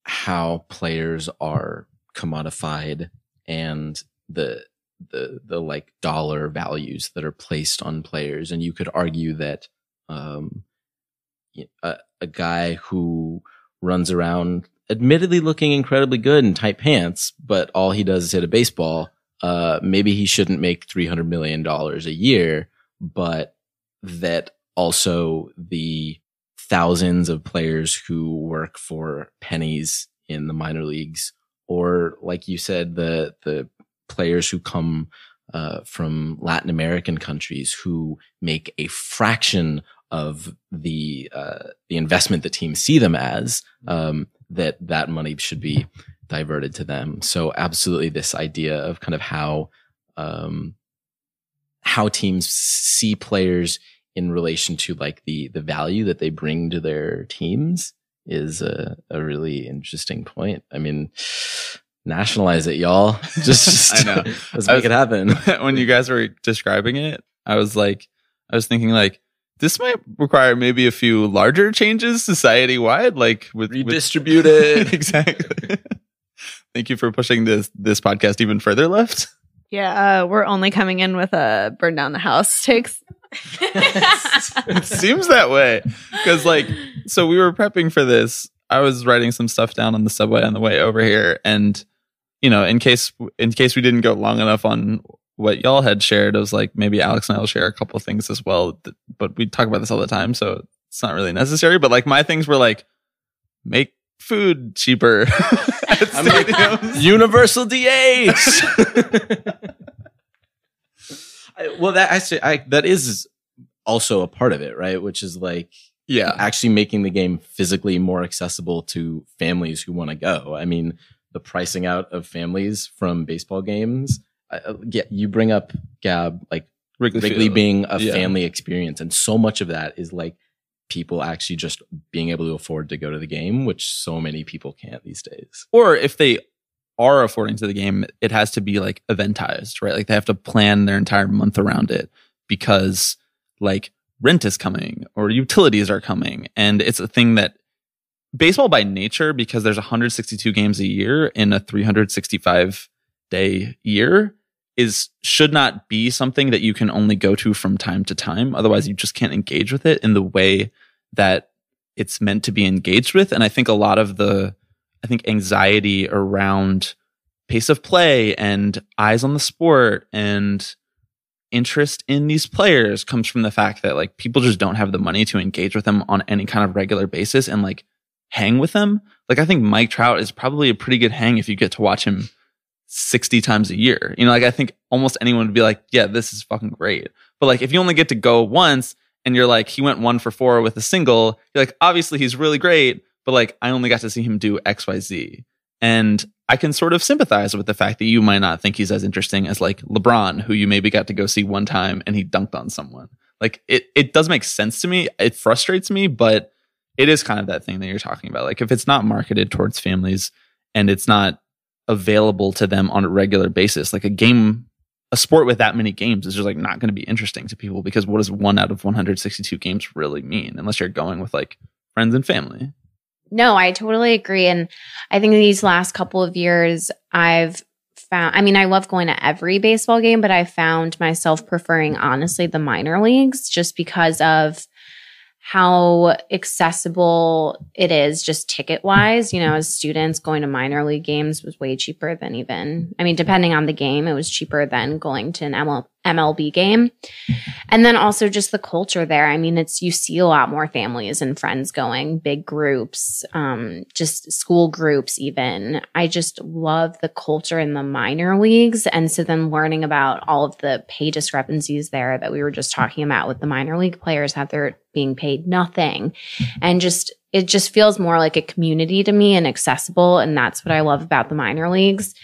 how players are commodified and the the the like dollar values that are placed on players. And you could argue that um, y- a, a guy who runs around, admittedly looking incredibly good in tight pants, but all he does is hit a baseball. Uh, maybe he shouldn't make three hundred million dollars a year, but that also the thousands of players who work for pennies in the minor leagues, or like you said, the the players who come uh, from Latin American countries who make a fraction of the uh, the investment that teams see them as, um, that that money should be diverted to them. So absolutely, this idea of kind of how um, how teams see players in relation to like the the value that they bring to their teams is a, a really interesting point. I mean, nationalize it, y'all. [laughs] Just, just I know. [laughs] let's I make was- it happen. [laughs] when you guys were describing it, I was like, I was thinking like, this might require maybe a few larger changes society wide, like with with- [laughs] it. exactly. Thank you for pushing this this podcast even further left. Yeah, uh, we're only coming in with a burn down the house takes. [laughs] it seems that way because like so we were prepping for this i was writing some stuff down on the subway on the way over here and you know in case in case we didn't go long enough on what y'all had shared it was like maybe alex and i'll share a couple things as well but we talk about this all the time so it's not really necessary but like my things were like make food cheaper [laughs] like. Universal DH. [laughs] I- well, that actually, I, that is also a part of it, right? Which is like yeah actually making the game physically more accessible to families who want to go. I mean, the pricing out of families from baseball games. Uh, yeah, you bring up Gab like wrigley, Wrigley being a Yeah. family experience, and so much of that is like people actually just being able to afford to go to the game, which so many people can't these days. or if they are affording to the game, it has to be like eventized, right? Like they have to plan their entire month around it because like rent is coming or utilities are coming. And it's a thing that baseball by nature, because there's 162 games a year in a 365 day year, is should not be something that you can only go to from time to time. Otherwise, you just can't engage with it in the way that it's meant to be engaged with. And I think a lot of the I think anxiety around pace of play and eyes on the sport and interest in these players comes from the fact that like people just don't have the money to engage with them on any kind of regular basis and like hang with them. Like I think Mike Trout is probably a pretty good hang if you get to watch him 60 times a year. You know, like I think almost anyone would be like, yeah, this is fucking great. But like if you only get to go once and you're like, he went one for four with a single, you're like, obviously he's really great, but like I only got to see him do XYZ. And I can sort of sympathize with the fact that you might not think he's as interesting as like LeBron, who you maybe got to go see one time and he dunked on someone. Like it it does make sense to me. It frustrates me, but it is kind of that thing that you're talking about. Like if it's not marketed towards families and it's not available to them on a regular basis, like a game a sport with that many games is just like not going to be interesting to people because what does one out of 162 games really mean unless you're going with like friends and family? No, I totally agree. And I think these last couple of years, I've found, I mean, I love going to every baseball game, but I found myself preferring, honestly, the minor leagues just because of how accessible it is just ticket wise. You know, as students going to minor league games was way cheaper than even, I mean, depending on the game, it was cheaper than going to an ML, MLB game. And then also just the culture there. I mean, it's, you see a lot more families and friends going, big groups, um, just school groups, even. I just love the culture in the minor leagues. And so then learning about all of the pay discrepancies there that we were just talking about with the minor league players, how they're being paid nothing and just, it just feels more like a community to me and accessible. And that's what I love about the minor leagues.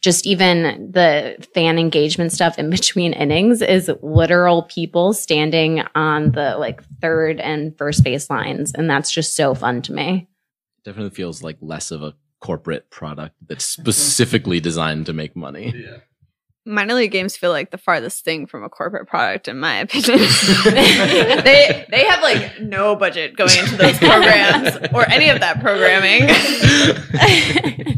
Just even the fan engagement stuff in between innings is literal people standing on the like third and first base lines. And that's just so fun to me. Definitely feels like less of a corporate product that's mm-hmm. specifically designed to make money. Minor league games feel like the farthest thing from a corporate product, in my opinion. [laughs] they they have like no budget going into those [laughs] programs or any of that programming, [laughs]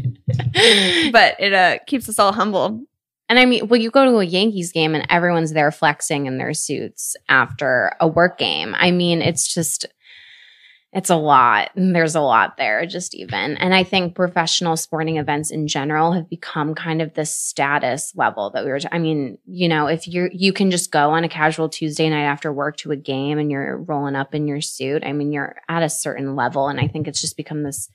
[laughs] but it uh, keeps us all humble. And I mean, well, you go to a Yankees game and everyone's there flexing in their suits after a work game. I mean, it's just, it's a lot. and There's a lot there, just even. And I think professional sporting events in general have become kind of this status level that we were, I mean, you know, if you're, you can just go on a casual Tuesday night after work to a game and you're rolling up in your suit. I mean, you're at a certain level. And I think it's just become this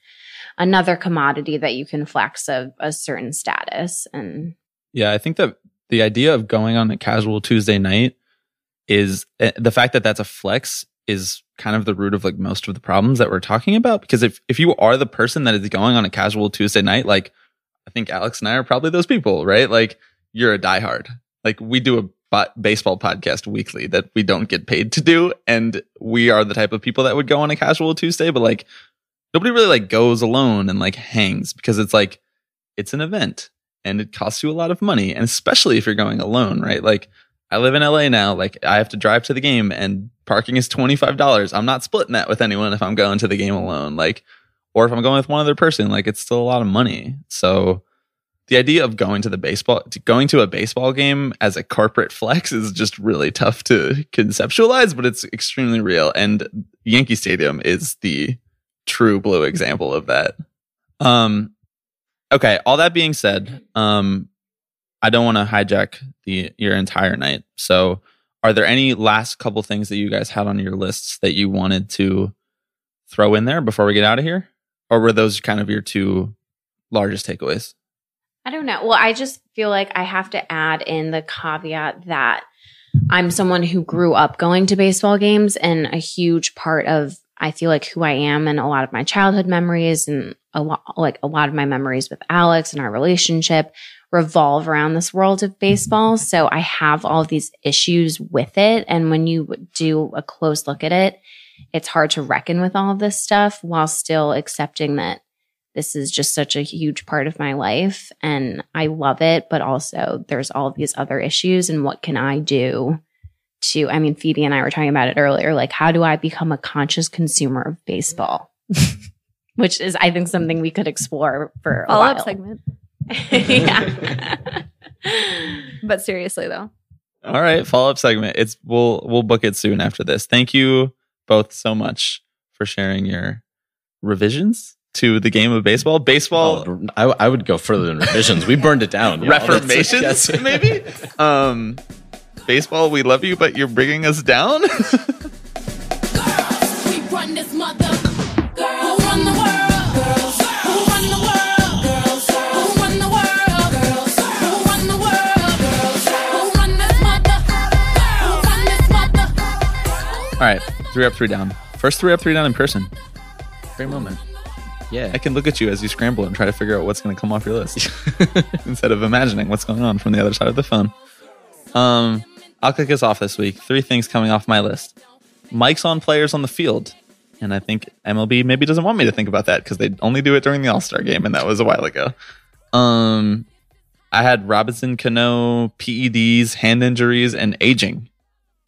another commodity that you can flex a, a certain status. And Yeah, I think that the idea of going on a casual Tuesday night is eh, the fact that that's a flex is kind of the root of like most of the problems that we're talking about. Because if if you are the person that is going on a casual Tuesday night, like I think Alex and I are probably those people, right? Like you're a diehard. Like we do a baseball podcast weekly that we don't get paid to do, and we are the type of people that would go on a casual Tuesday, but like nobody really like goes alone and like hangs because it's like it's an event and it costs you a lot of money and especially if you're going alone right? Like i live in la now like i have to drive to the game and parking is $25 i'm not splitting that with anyone if i'm going to the game alone like or if i'm going with one other person like it's still a lot of money. So the idea of going to the baseball going to a baseball game as a corporate flex [laughs] is just really tough to conceptualize but it's extremely real and yankee stadium is the true blue example of that. Um okay all that being said um i don't want to hijack the your entire night. So are there any last couple things that you guys had on your lists that you wanted to throw in there before we get out of here? Or were those kind of your two largest takeaways? I don't know. Well, I just feel like I have to add in the caveat that I'm someone who grew up going to baseball games and a huge part of I feel like who I am and a lot of my childhood memories and a lot like a lot of my memories with Alex and our relationship revolve around this world of baseball. Mm-hmm. So I have all these issues with it. And when you do a close look at it, it's hard to reckon with all of this stuff while still accepting that this is just such a huge part of my life. And I love it, but also there's all these other issues and what can I do to I mean Phoebe and I were talking about it earlier like how do I become a conscious consumer of baseball? [laughs] Which is I think something we could explore for a Follow while. up segment. [laughs] [laughs] yeah. But seriously though, all right follow up segment it's we'll we'll book it soon after this thank you both so much for sharing your revisions to the game of baseball baseball Oh, I, I would go further than revisions. We burned it down. reformations that's- maybe um baseball we love you but you're bringing us down? [laughs] All right three up three down. First three up three down in person. Great moment. Yeah. i can look at you as you scramble and try to figure out what's going to come off your list [laughs] instead of imagining what's going on from the other side of the phone. Um i'll kick us off this week three things coming off my list mics on players on the field and i think mlb maybe doesn't want me to think about that because they only do it during the all-star game and that was a while ago um i had robinson cano peds hand injuries and aging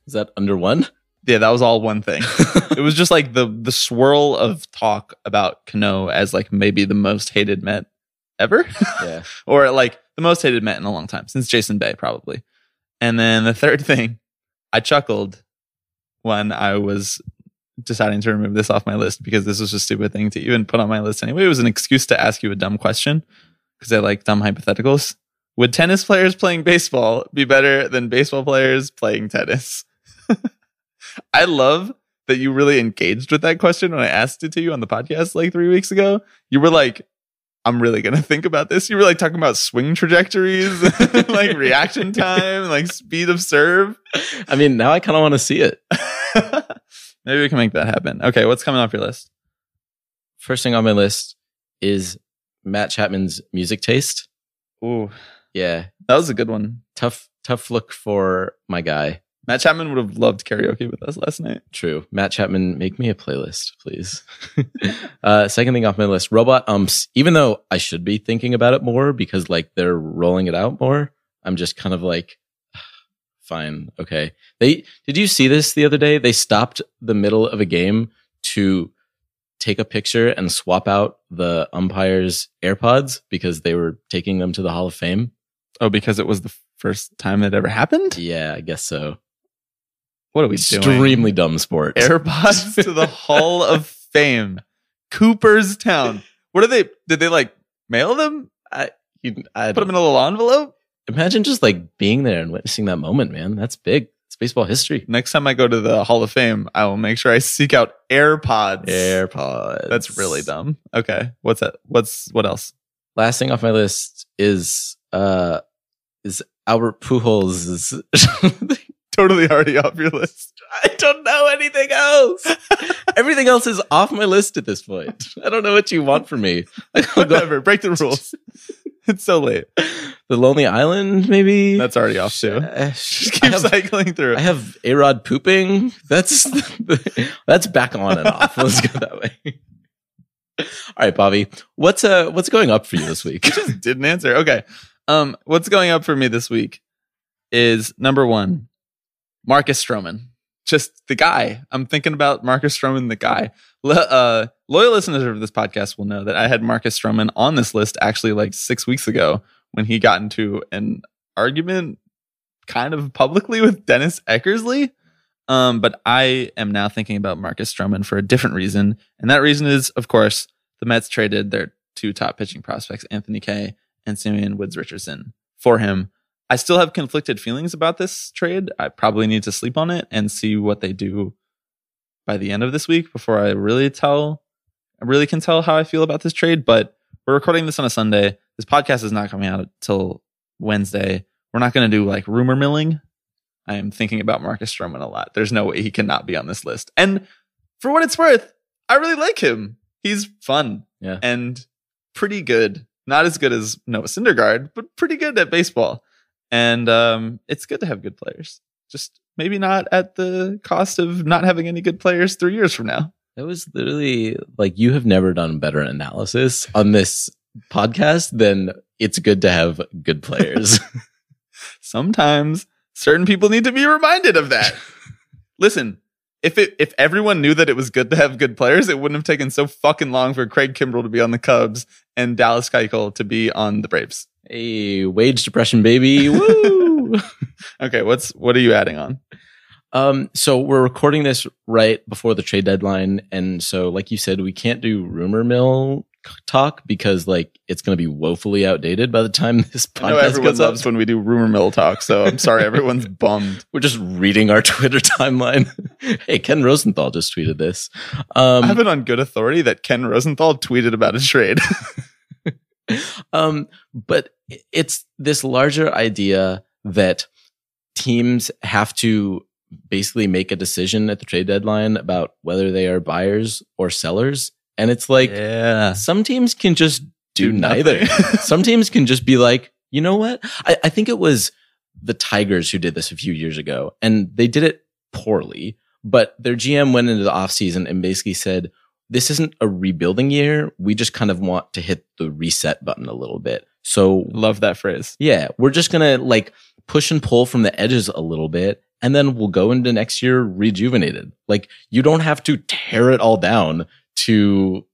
Is that under one? yeah that was all one thing [laughs] it was just like the the swirl of talk about cano as like maybe the most hated met ever Yeah. [laughs] or like the most hated Met in a long time since Jason Bay, probably. And then the third [laughs] thing, I chuckled when I was deciding to remove this off my list because this was a stupid thing to even put on my list anyway. It was an excuse to ask you a dumb question because I like dumb hypotheticals. Would tennis players playing baseball be better than baseball players playing tennis? [laughs] I love that you really engaged with that question when I asked it to you on the podcast like three weeks ago. You were like, I'm really gonna think about this. You were like talking about swing trajectories, [laughs] like reaction [laughs] time, like speed of serve. I mean, now I kind of want to see it. [laughs] Maybe we can make that happen. Okay, what's coming off your list? First thing on my list is Matt Chapman's music taste. Ooh, Yeah, that was a good one. tough tough look for my guy. Matt Chapman would have loved karaoke with us last night. True. Matt Chapman, make me a playlist, please. [laughs] uh, second thing off my list, robot umps. Even though I should be thinking about it more because like they're rolling it out more, I'm just kind of like, [sighs] fine, okay. They did you see this the other day? They stopped the middle of a game to take a picture and swap out the umpires' AirPods because they were taking them to the Hall of Fame. Oh, because it was the first time it ever happened. Yeah, I guess so. What are we doing? Extremely dumb sport. [laughs] AirPods to the Hall of Fame, Cooperstown. What are they? Did they like mail them? I, you, I Put them in a little envelope. imagine just like being there and witnessing that moment, man. That's big. It's baseball history. Next time I go to the Hall of Fame, I will make sure I seek out AirPods. AirPods. That's really dumb. Okay, what's that? What's what else? Last thing off my list is uh is Albert Pujols. [laughs] Totally already off your list. I don't know anything else. Everything else is off my list at this point. I don't know what you want from me. Whatever. Break the rules. [laughs] it's so late. the Lonely Island, maybe. That's already off too. Uh, Just keep have, cycling through. I have A Rod pooping. That's [laughs] that's back on and off. [laughs] Let's go that way. All right, Bobby. What's uh what's going up for you this week? You just didn't answer. Okay. Um, what's going up for me this week is number one, Marcus Stroman. Just the guy. I'm thinking about Marcus Stroman, the guy. Le- uh, loyal listeners of this podcast will know that I had Marcus Stroman on this list actually like six weeks ago when he got into an argument kind of publicly with Dennis Eckersley. Um, but I am now thinking about Marcus Stroman for a different reason. And that reason is, of course, the Mets traded their two top pitching prospects, Anthony Kay and Simeon Woods Richardson, for him. I still have conflicted feelings about this trade. I probably need to sleep on it and see what they do by the end of this week before I really tell, I really can tell how I feel about this trade. But we're recording this on a Sunday. This podcast is not coming out until Wednesday. We're not going to do like rumor milling. I am thinking about Marcus Stroman a lot. There's no way he cannot be on this list. And for what it's worth, I really like him. He's fun Yeah. and pretty good. Not as good as Noah Syndergaard, but pretty good at baseball. And um, it's good to have good players. Just maybe not at the cost of not having any good players three years from now. That was literally like you have never done better analysis on this podcast than it's good to have good players. [laughs] [laughs] Sometimes certain people need to be reminded of that. [laughs] Listen, if it if everyone knew that it was good to have good players, it wouldn't have taken so fucking long for Craig Kimbrel to be on the Cubs and Dallas Keuchel to be on the Braves. hey, wage depression, baby. [laughs] Woo! Okay, what's what are you adding on? um, so we're recording this right before the trade deadline. And so, like you said, we can't do rumor mill talk because like it's going to be woefully outdated by the time [laughs] this I know podcast everyone goes up. loves when we do rumor mill talk, so I'm sorry everyone's [laughs] bummed. We're just reading our [laughs] Twitter timeline. hey, Ken Rosenthal just tweeted this. Um, I have it on good authority that Ken Rosenthal tweeted about a trade. um, but it's this larger idea that teams have to basically make a decision at the trade deadline about whether they are buyers or sellers. And it's like yeah. some teams can just do, Do neither. [laughs] some teams can just be like, you know what? I, I think it was the Tigers who did this a few years ago and they did it poorly, but their GM went into the offseason and basically said, this isn't a rebuilding year. We just kind of want to hit the reset button a little bit. So Love that phrase. yeah, we're just going to like push and pull from the edges a little bit. And then we'll go into next year rejuvenated. Like you don't have to tear it all down to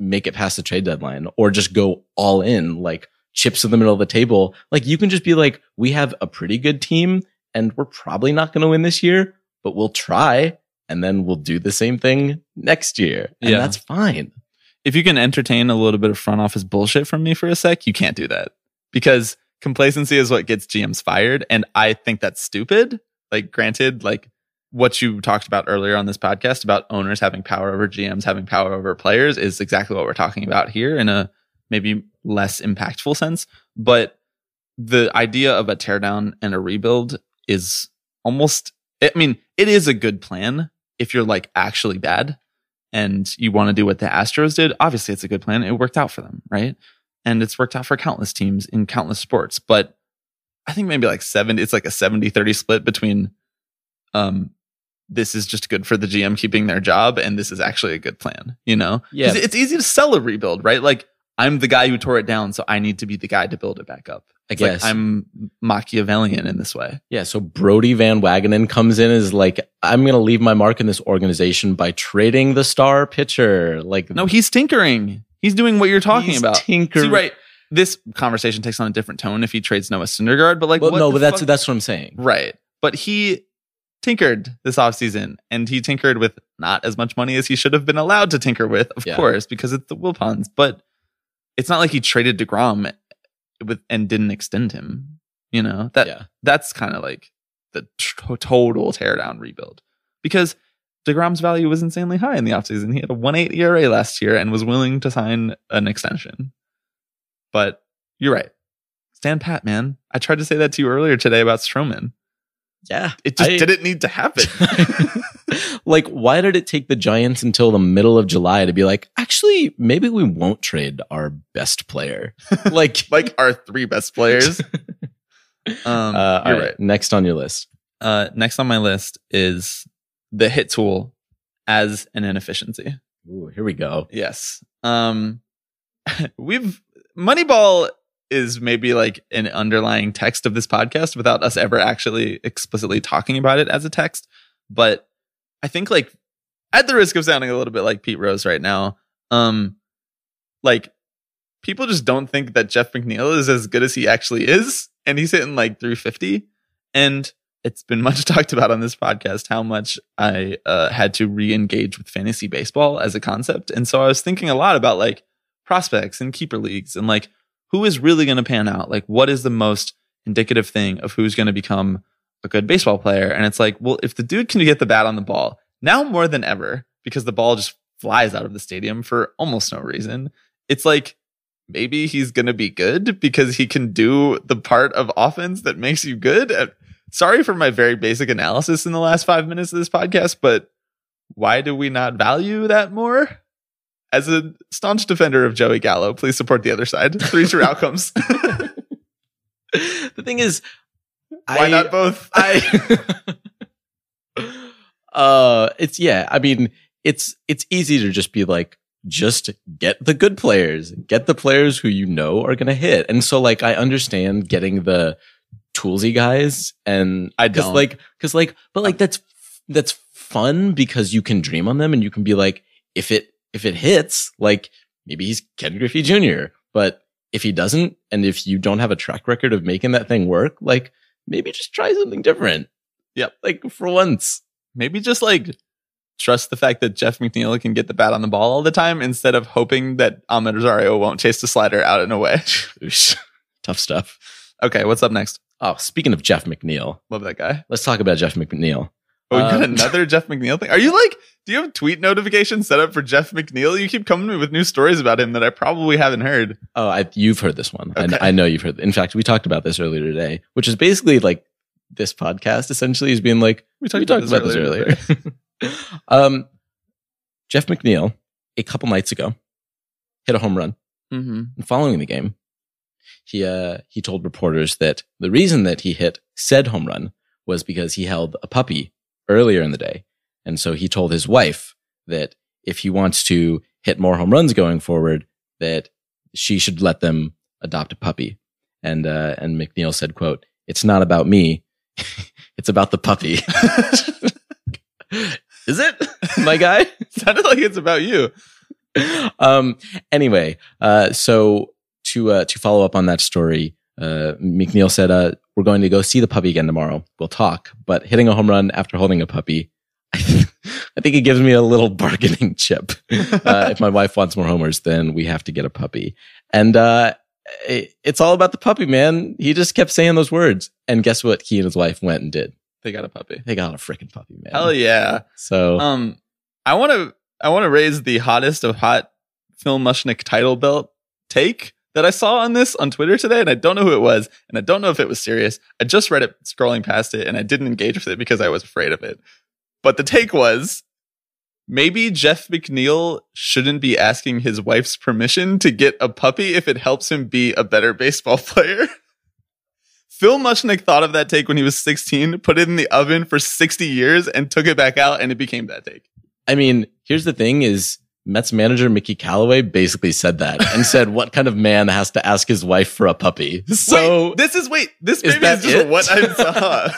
make it past the trade deadline or just go all in like chips in the middle of the table. Like you can just be like, we have a pretty good team and we're probably not going to win this year, but we'll try. And then we'll do the same thing next year. And Yeah. that's fine. If you can entertain a little bit of front office bullshit from me for a sec, you can't do that because complacency is what gets GMs fired. And I think that's stupid. Like, granted, like what you talked about earlier on this podcast about owners having power over GMs, having power over players is exactly what we're talking about here in a maybe less impactful sense. But the idea of a teardown and a rebuild is almost, I mean, it is a good plan if you're like actually bad and you want to do what the Astros did. Obviously, it's a good plan. It worked out for them, right? and it's worked out for countless teams in countless sports. But I think maybe like 70, it's like a 70 30 split between um, this is just good for the GM keeping their job and this is actually a good plan, you know? Yeah. It's easy to sell a rebuild, right? Like, I'm the guy who tore it down, so I need to be the guy to build it back up. I It's like guess. I'm Machiavellian in this way. Yeah, so Brodie Van Wagenen comes in as like, I'm going to leave my mark in this organization by trading the star pitcher. Like, No, he's tinkering. He's doing what you're talking He's about. tinker- right. This conversation takes on a different tone if he trades Noah Syndergaard, but like, well, no, but that's that's what I'm saying. right. But he tinkered this offseason and he tinkered with not as much money as he should have been allowed to tinker with, of Yeah. course, because it's the Wilpons. But it's not like he traded DeGrom with and didn't extend him. You know, that yeah, that's kind of like the t- total teardown rebuild because DeGrom's value was insanely high in the offseason. He had a 1.8 ERA last year and was willing to sign an extension. But you're right. Stand pat, man. I tried to say that to you earlier today about Stroman. Yeah. It just I- didn't need to happen. [laughs] like, why did it take the Giants until the middle of July to be like, actually, maybe we won't trade our best player? [laughs] Like, like our three best players. [laughs] Um, uh, you're all right. Next on your list. Uh, next on my list is the hit tool as an inefficiency. Ooh, here we go. Yes. Um we've Moneyball is maybe like an underlying text of this podcast without us ever actually explicitly talking about it as a text, but I think like at the risk of sounding a little bit like Pete Rose right now, um like people just don't think that Jeff McNeil is as good as he actually is and he's hitting like 350 and it's been [laughs] much talked about on this podcast how much I uh, had to re-engage with fantasy baseball as a concept, and so I was thinking a lot about like prospects and keeper leagues and like who is really going to pan out. Like, what is the most indicative thing of who's going to become a good baseball player? And it's like, well, if the dude can get the bat on the ball now more than ever, because the ball just flies out of the stadium for almost no reason, it's like maybe he's going to be good because he can do the part of offense that makes you good. Sorry for my very basic analysis in the last five minutes of this podcast, but why do we not value that more? As a staunch defender of Joey Gallo, please support the other side. Three true [laughs] outcomes. the thing is, Why I, not both? [laughs] I uh it's yeah, I mean, it's it's easy to just be like just get the good players, get the players who you know are going to hit. And so like I understand getting the toolsy guys and I don't. like cuz like but like that's that's fun because you can dream on them and you can be like if it if it hits, like maybe he's Ken Griffey Jr., but if he doesn't and if you don't have a track record of making that thing work, like maybe just try something different. Yep. Like for once. Maybe just like trust the fact that Jeff McNeil can get the bat on the ball all the time instead of hoping that Amed Rosario won't chase the slider out and away. [laughs] Tough stuff. okay, what's up next? Oh, speaking of Jeff McNeil, Love that guy. let's talk about Jeff McNeil. Oh, you got Um, another Jeff McNeil thing? Are you like, do you have tweet notifications set up for Jeff McNeil? You keep coming to me with new stories about him that I probably haven't heard. Oh, I, you've heard this one. Okay. I, I know you've heard. In fact, we talked about this earlier today, which is basically like this podcast essentially is being like We we talked about this earlier. [laughs] um, Jeff McNeil, a couple nights ago, hit a home run. mm-hmm. And following the game, he uh, he told reporters that the reason that he hit said home run was because he held a puppy earlier in the day, and so he told his wife that if he wants to hit more home runs going forward, that she should let them adopt a puppy. And uh, and McNeil said, "quote It's not about me, [laughs] it's about the puppy." [laughs] Is it, my guy? [laughs] Sounded like it's about you. um anyway uh so to uh to follow up on that story uh mcneil said uh we're going to go see the puppy again tomorrow. We'll talk. But hitting a home run after holding a puppy [laughs] i think it gives me a little [laughs] bargaining chip. Uh, if my wife wants more homers then we have to get a puppy. And uh it, it's all about the puppy man. He just kept saying those words. And guess what he and his wife went and did? They got a puppy. they got a freaking puppy man. Hell yeah. so Um, I want to I want to raise the hottest of hot Phil Mushnick title belt take that I saw on this on Twitter today, and I don't know who it was, and I don't know if it was serious. I just read it scrolling past it, and I didn't engage with it because I was afraid of it. But the take was maybe Jeff McNeil shouldn't be asking his wife's permission to get a puppy if it helps him be a better baseball [laughs] player. Phil Mushnick thought of that take when he was 16, put it in the oven for 60 years, and took it back out, and it became that take. I mean, here's the thing is Mets manager Mickey Callaway basically said that and said, [laughs] what kind of man has to ask his wife for a puppy? So wait, this is wait, this is maybe that is just it? what I [laughs] saw.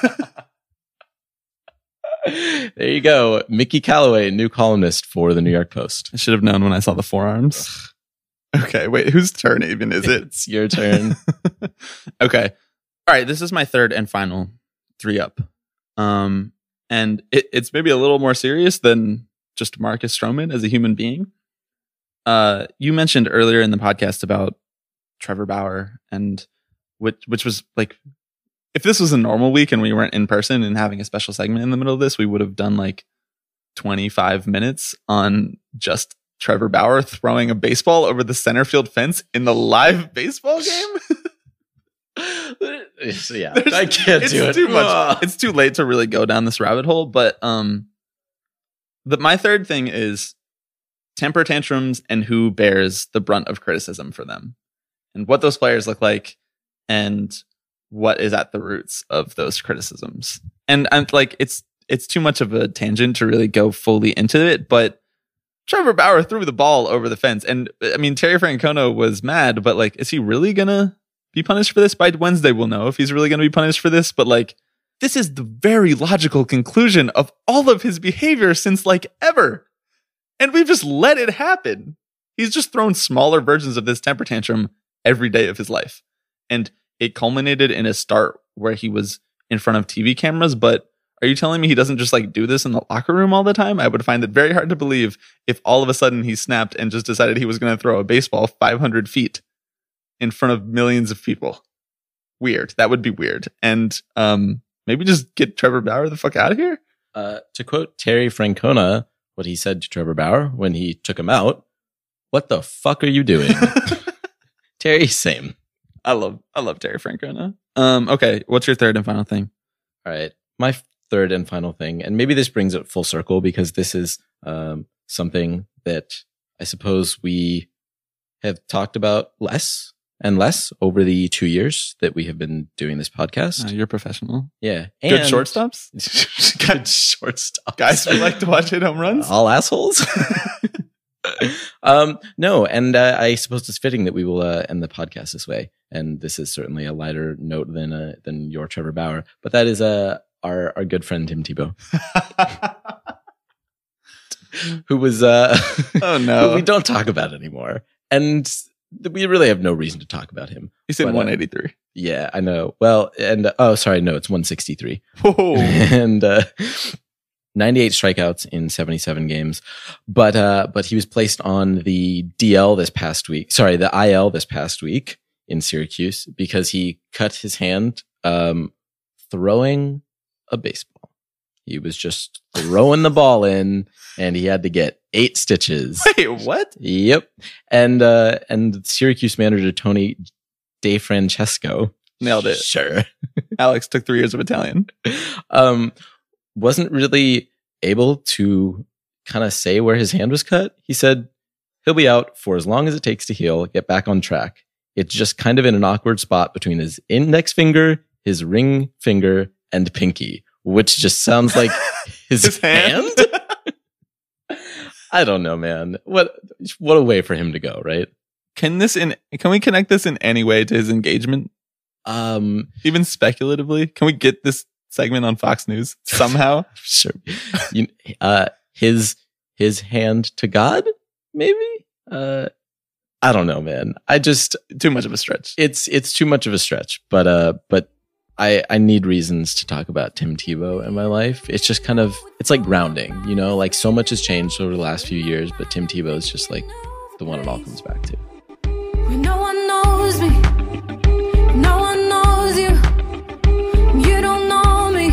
there you go. Mickey Callaway, new columnist for the New York Post. I should have known when I saw the forearms. Okay, wait, whose turn even is it? It's your turn. [laughs] okay. All right, this is my third and final three up. Um, and it, it's maybe a little more serious than just Marcus Stroman as a human being. Uh, you mentioned earlier in the podcast about Trevor Bauer and which which was like if this was a normal week and we weren't in person and having a special segment in the middle of this, we would have done like 25 minutes on just Trevor Bauer throwing a baseball over the center field fence in the live baseball [laughs] game. yeah, There's- I can't do it. too much. It's too late to really go down this rabbit hole. But um, the my third thing is temper tantrums and who bears the brunt of criticism for them, and what those players look like, and what is at the roots of those criticisms. And I'm like, it's it's too much of a tangent to really go fully into it, but. Trevor Bauer threw the ball over the fence. And I mean, Terry Francona was mad, but like, is he really gonna be punished for this? By Wednesday, we'll know if he's really gonna be punished for this. But like, this is the very logical conclusion of all of his behavior since like ever. And we've just let it happen. He's just thrown smaller versions of this temper tantrum every day of his life. And it culminated in a start where he was in front of TV cameras, but are you telling me he doesn't just like do this in the locker room all the time? I would find it very hard to believe if all of a sudden he snapped and just decided he was going to throw a baseball 500 feet in front of millions of people. Weird. That would be weird. And um, maybe just get Trevor Bauer the fuck out of here. Uh, to quote Terry Francona, what he said to Trevor Bauer when he took him out, what the fuck are you doing? [laughs] Terry, same. I love I love Terry Francona. Um, okay, what's your third and final thing? All right. My third and final thing, and maybe this brings it full circle because this is um, something that I suppose we have talked about less and less over the two years that we have been doing this podcast. Uh, you're professional. yeah. Good And- shortstops. [laughs] Good shortstop. Guys who like to watch hit home runs. all assholes. [laughs] um, no, and uh, I suppose it's fitting that we will uh, end the podcast this way. And this is certainly a lighter note than uh, than your Trevor Bauer, but that is uh, our our good friend Tim Tebow, [laughs] who was uh, oh no. we don't talk about anymore, and we really have no reason to talk about him. He's in but, uh, 183. Yeah, I know. Well, and uh, oh, sorry, no, it's one sixty three Whoa. [laughs] and uh, 98 strikeouts in 77 games. But uh, but he was placed on the DL this past week. Sorry, the IL this past week in Syracuse because he cut his hand um, throwing a baseball. He was just throwing the ball in, and he had to get eight stitches. [laughs] Wait, what? Yep, and uh, and Syracuse manager Tony DeFrancesco Nailed it. Sure. [laughs] Alex took three years of Italian. um, wasn't really able to kind of say where his hand was cut. He said he'll be out for as long as it takes to heal, get back on track. It's just kind of in an awkward spot between his index finger, his ring finger, and pinky, which just sounds like [laughs] his, His hand? hand. I don't know, man. What what a way for him to go, right? Can this in? Can we connect this in any way to his engagement, Um, even speculatively? Can we get this segment on Fox News somehow? [laughs] sure. You, uh, his his hand to God, maybe. Uh, I don't know, man. I just Too much of a stretch. it's it's too much of a stretch, but uh, but I I need reasons to talk about Tim Tebow in my life. It's just kind of it's like grounding, you know. Like so much has changed over the last few years, but Tim Tebow is just like the one it all comes back to. When no one knows me, no one knows you. You don't know me,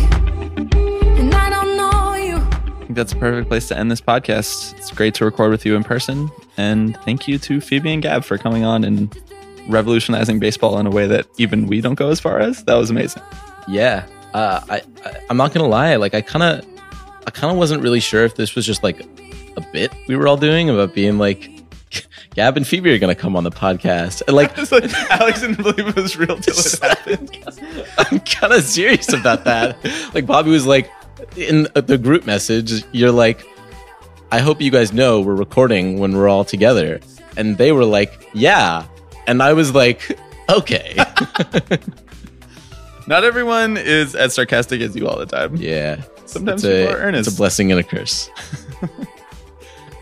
and I don't know you. I think that's a perfect place to end this podcast. It's great to record with you in person, and thank you to Phoebe and Gab for coming on and revolutionizing baseball in a way that even we don't go as far as. That was amazing. Yeah, uh, I, I I'm not gonna lie. Like I kind of I kind of wasn't really sure if this was just like a bit we were all doing about being like, [laughs] Gab and Phoebe are going to come on the podcast. And like, [laughs] like, Alex didn't believe it was real till it happened. [laughs] I'm kind of serious about that. Like Bobby was like in the group message, you're like, I hope you guys know we're recording when we're all together. And they were like, yeah. And I was like, okay. [laughs] Not everyone is as sarcastic as you all the time. yeah. Sometimes it's a, people are earnest. It's a blessing and a curse. [laughs]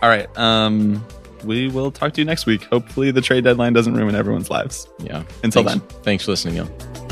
All right. Um, we will talk to you next week. Hopefully, the trade deadline doesn't ruin everyone's lives. Yeah. Until thanks, then. Thanks for listening, y'all.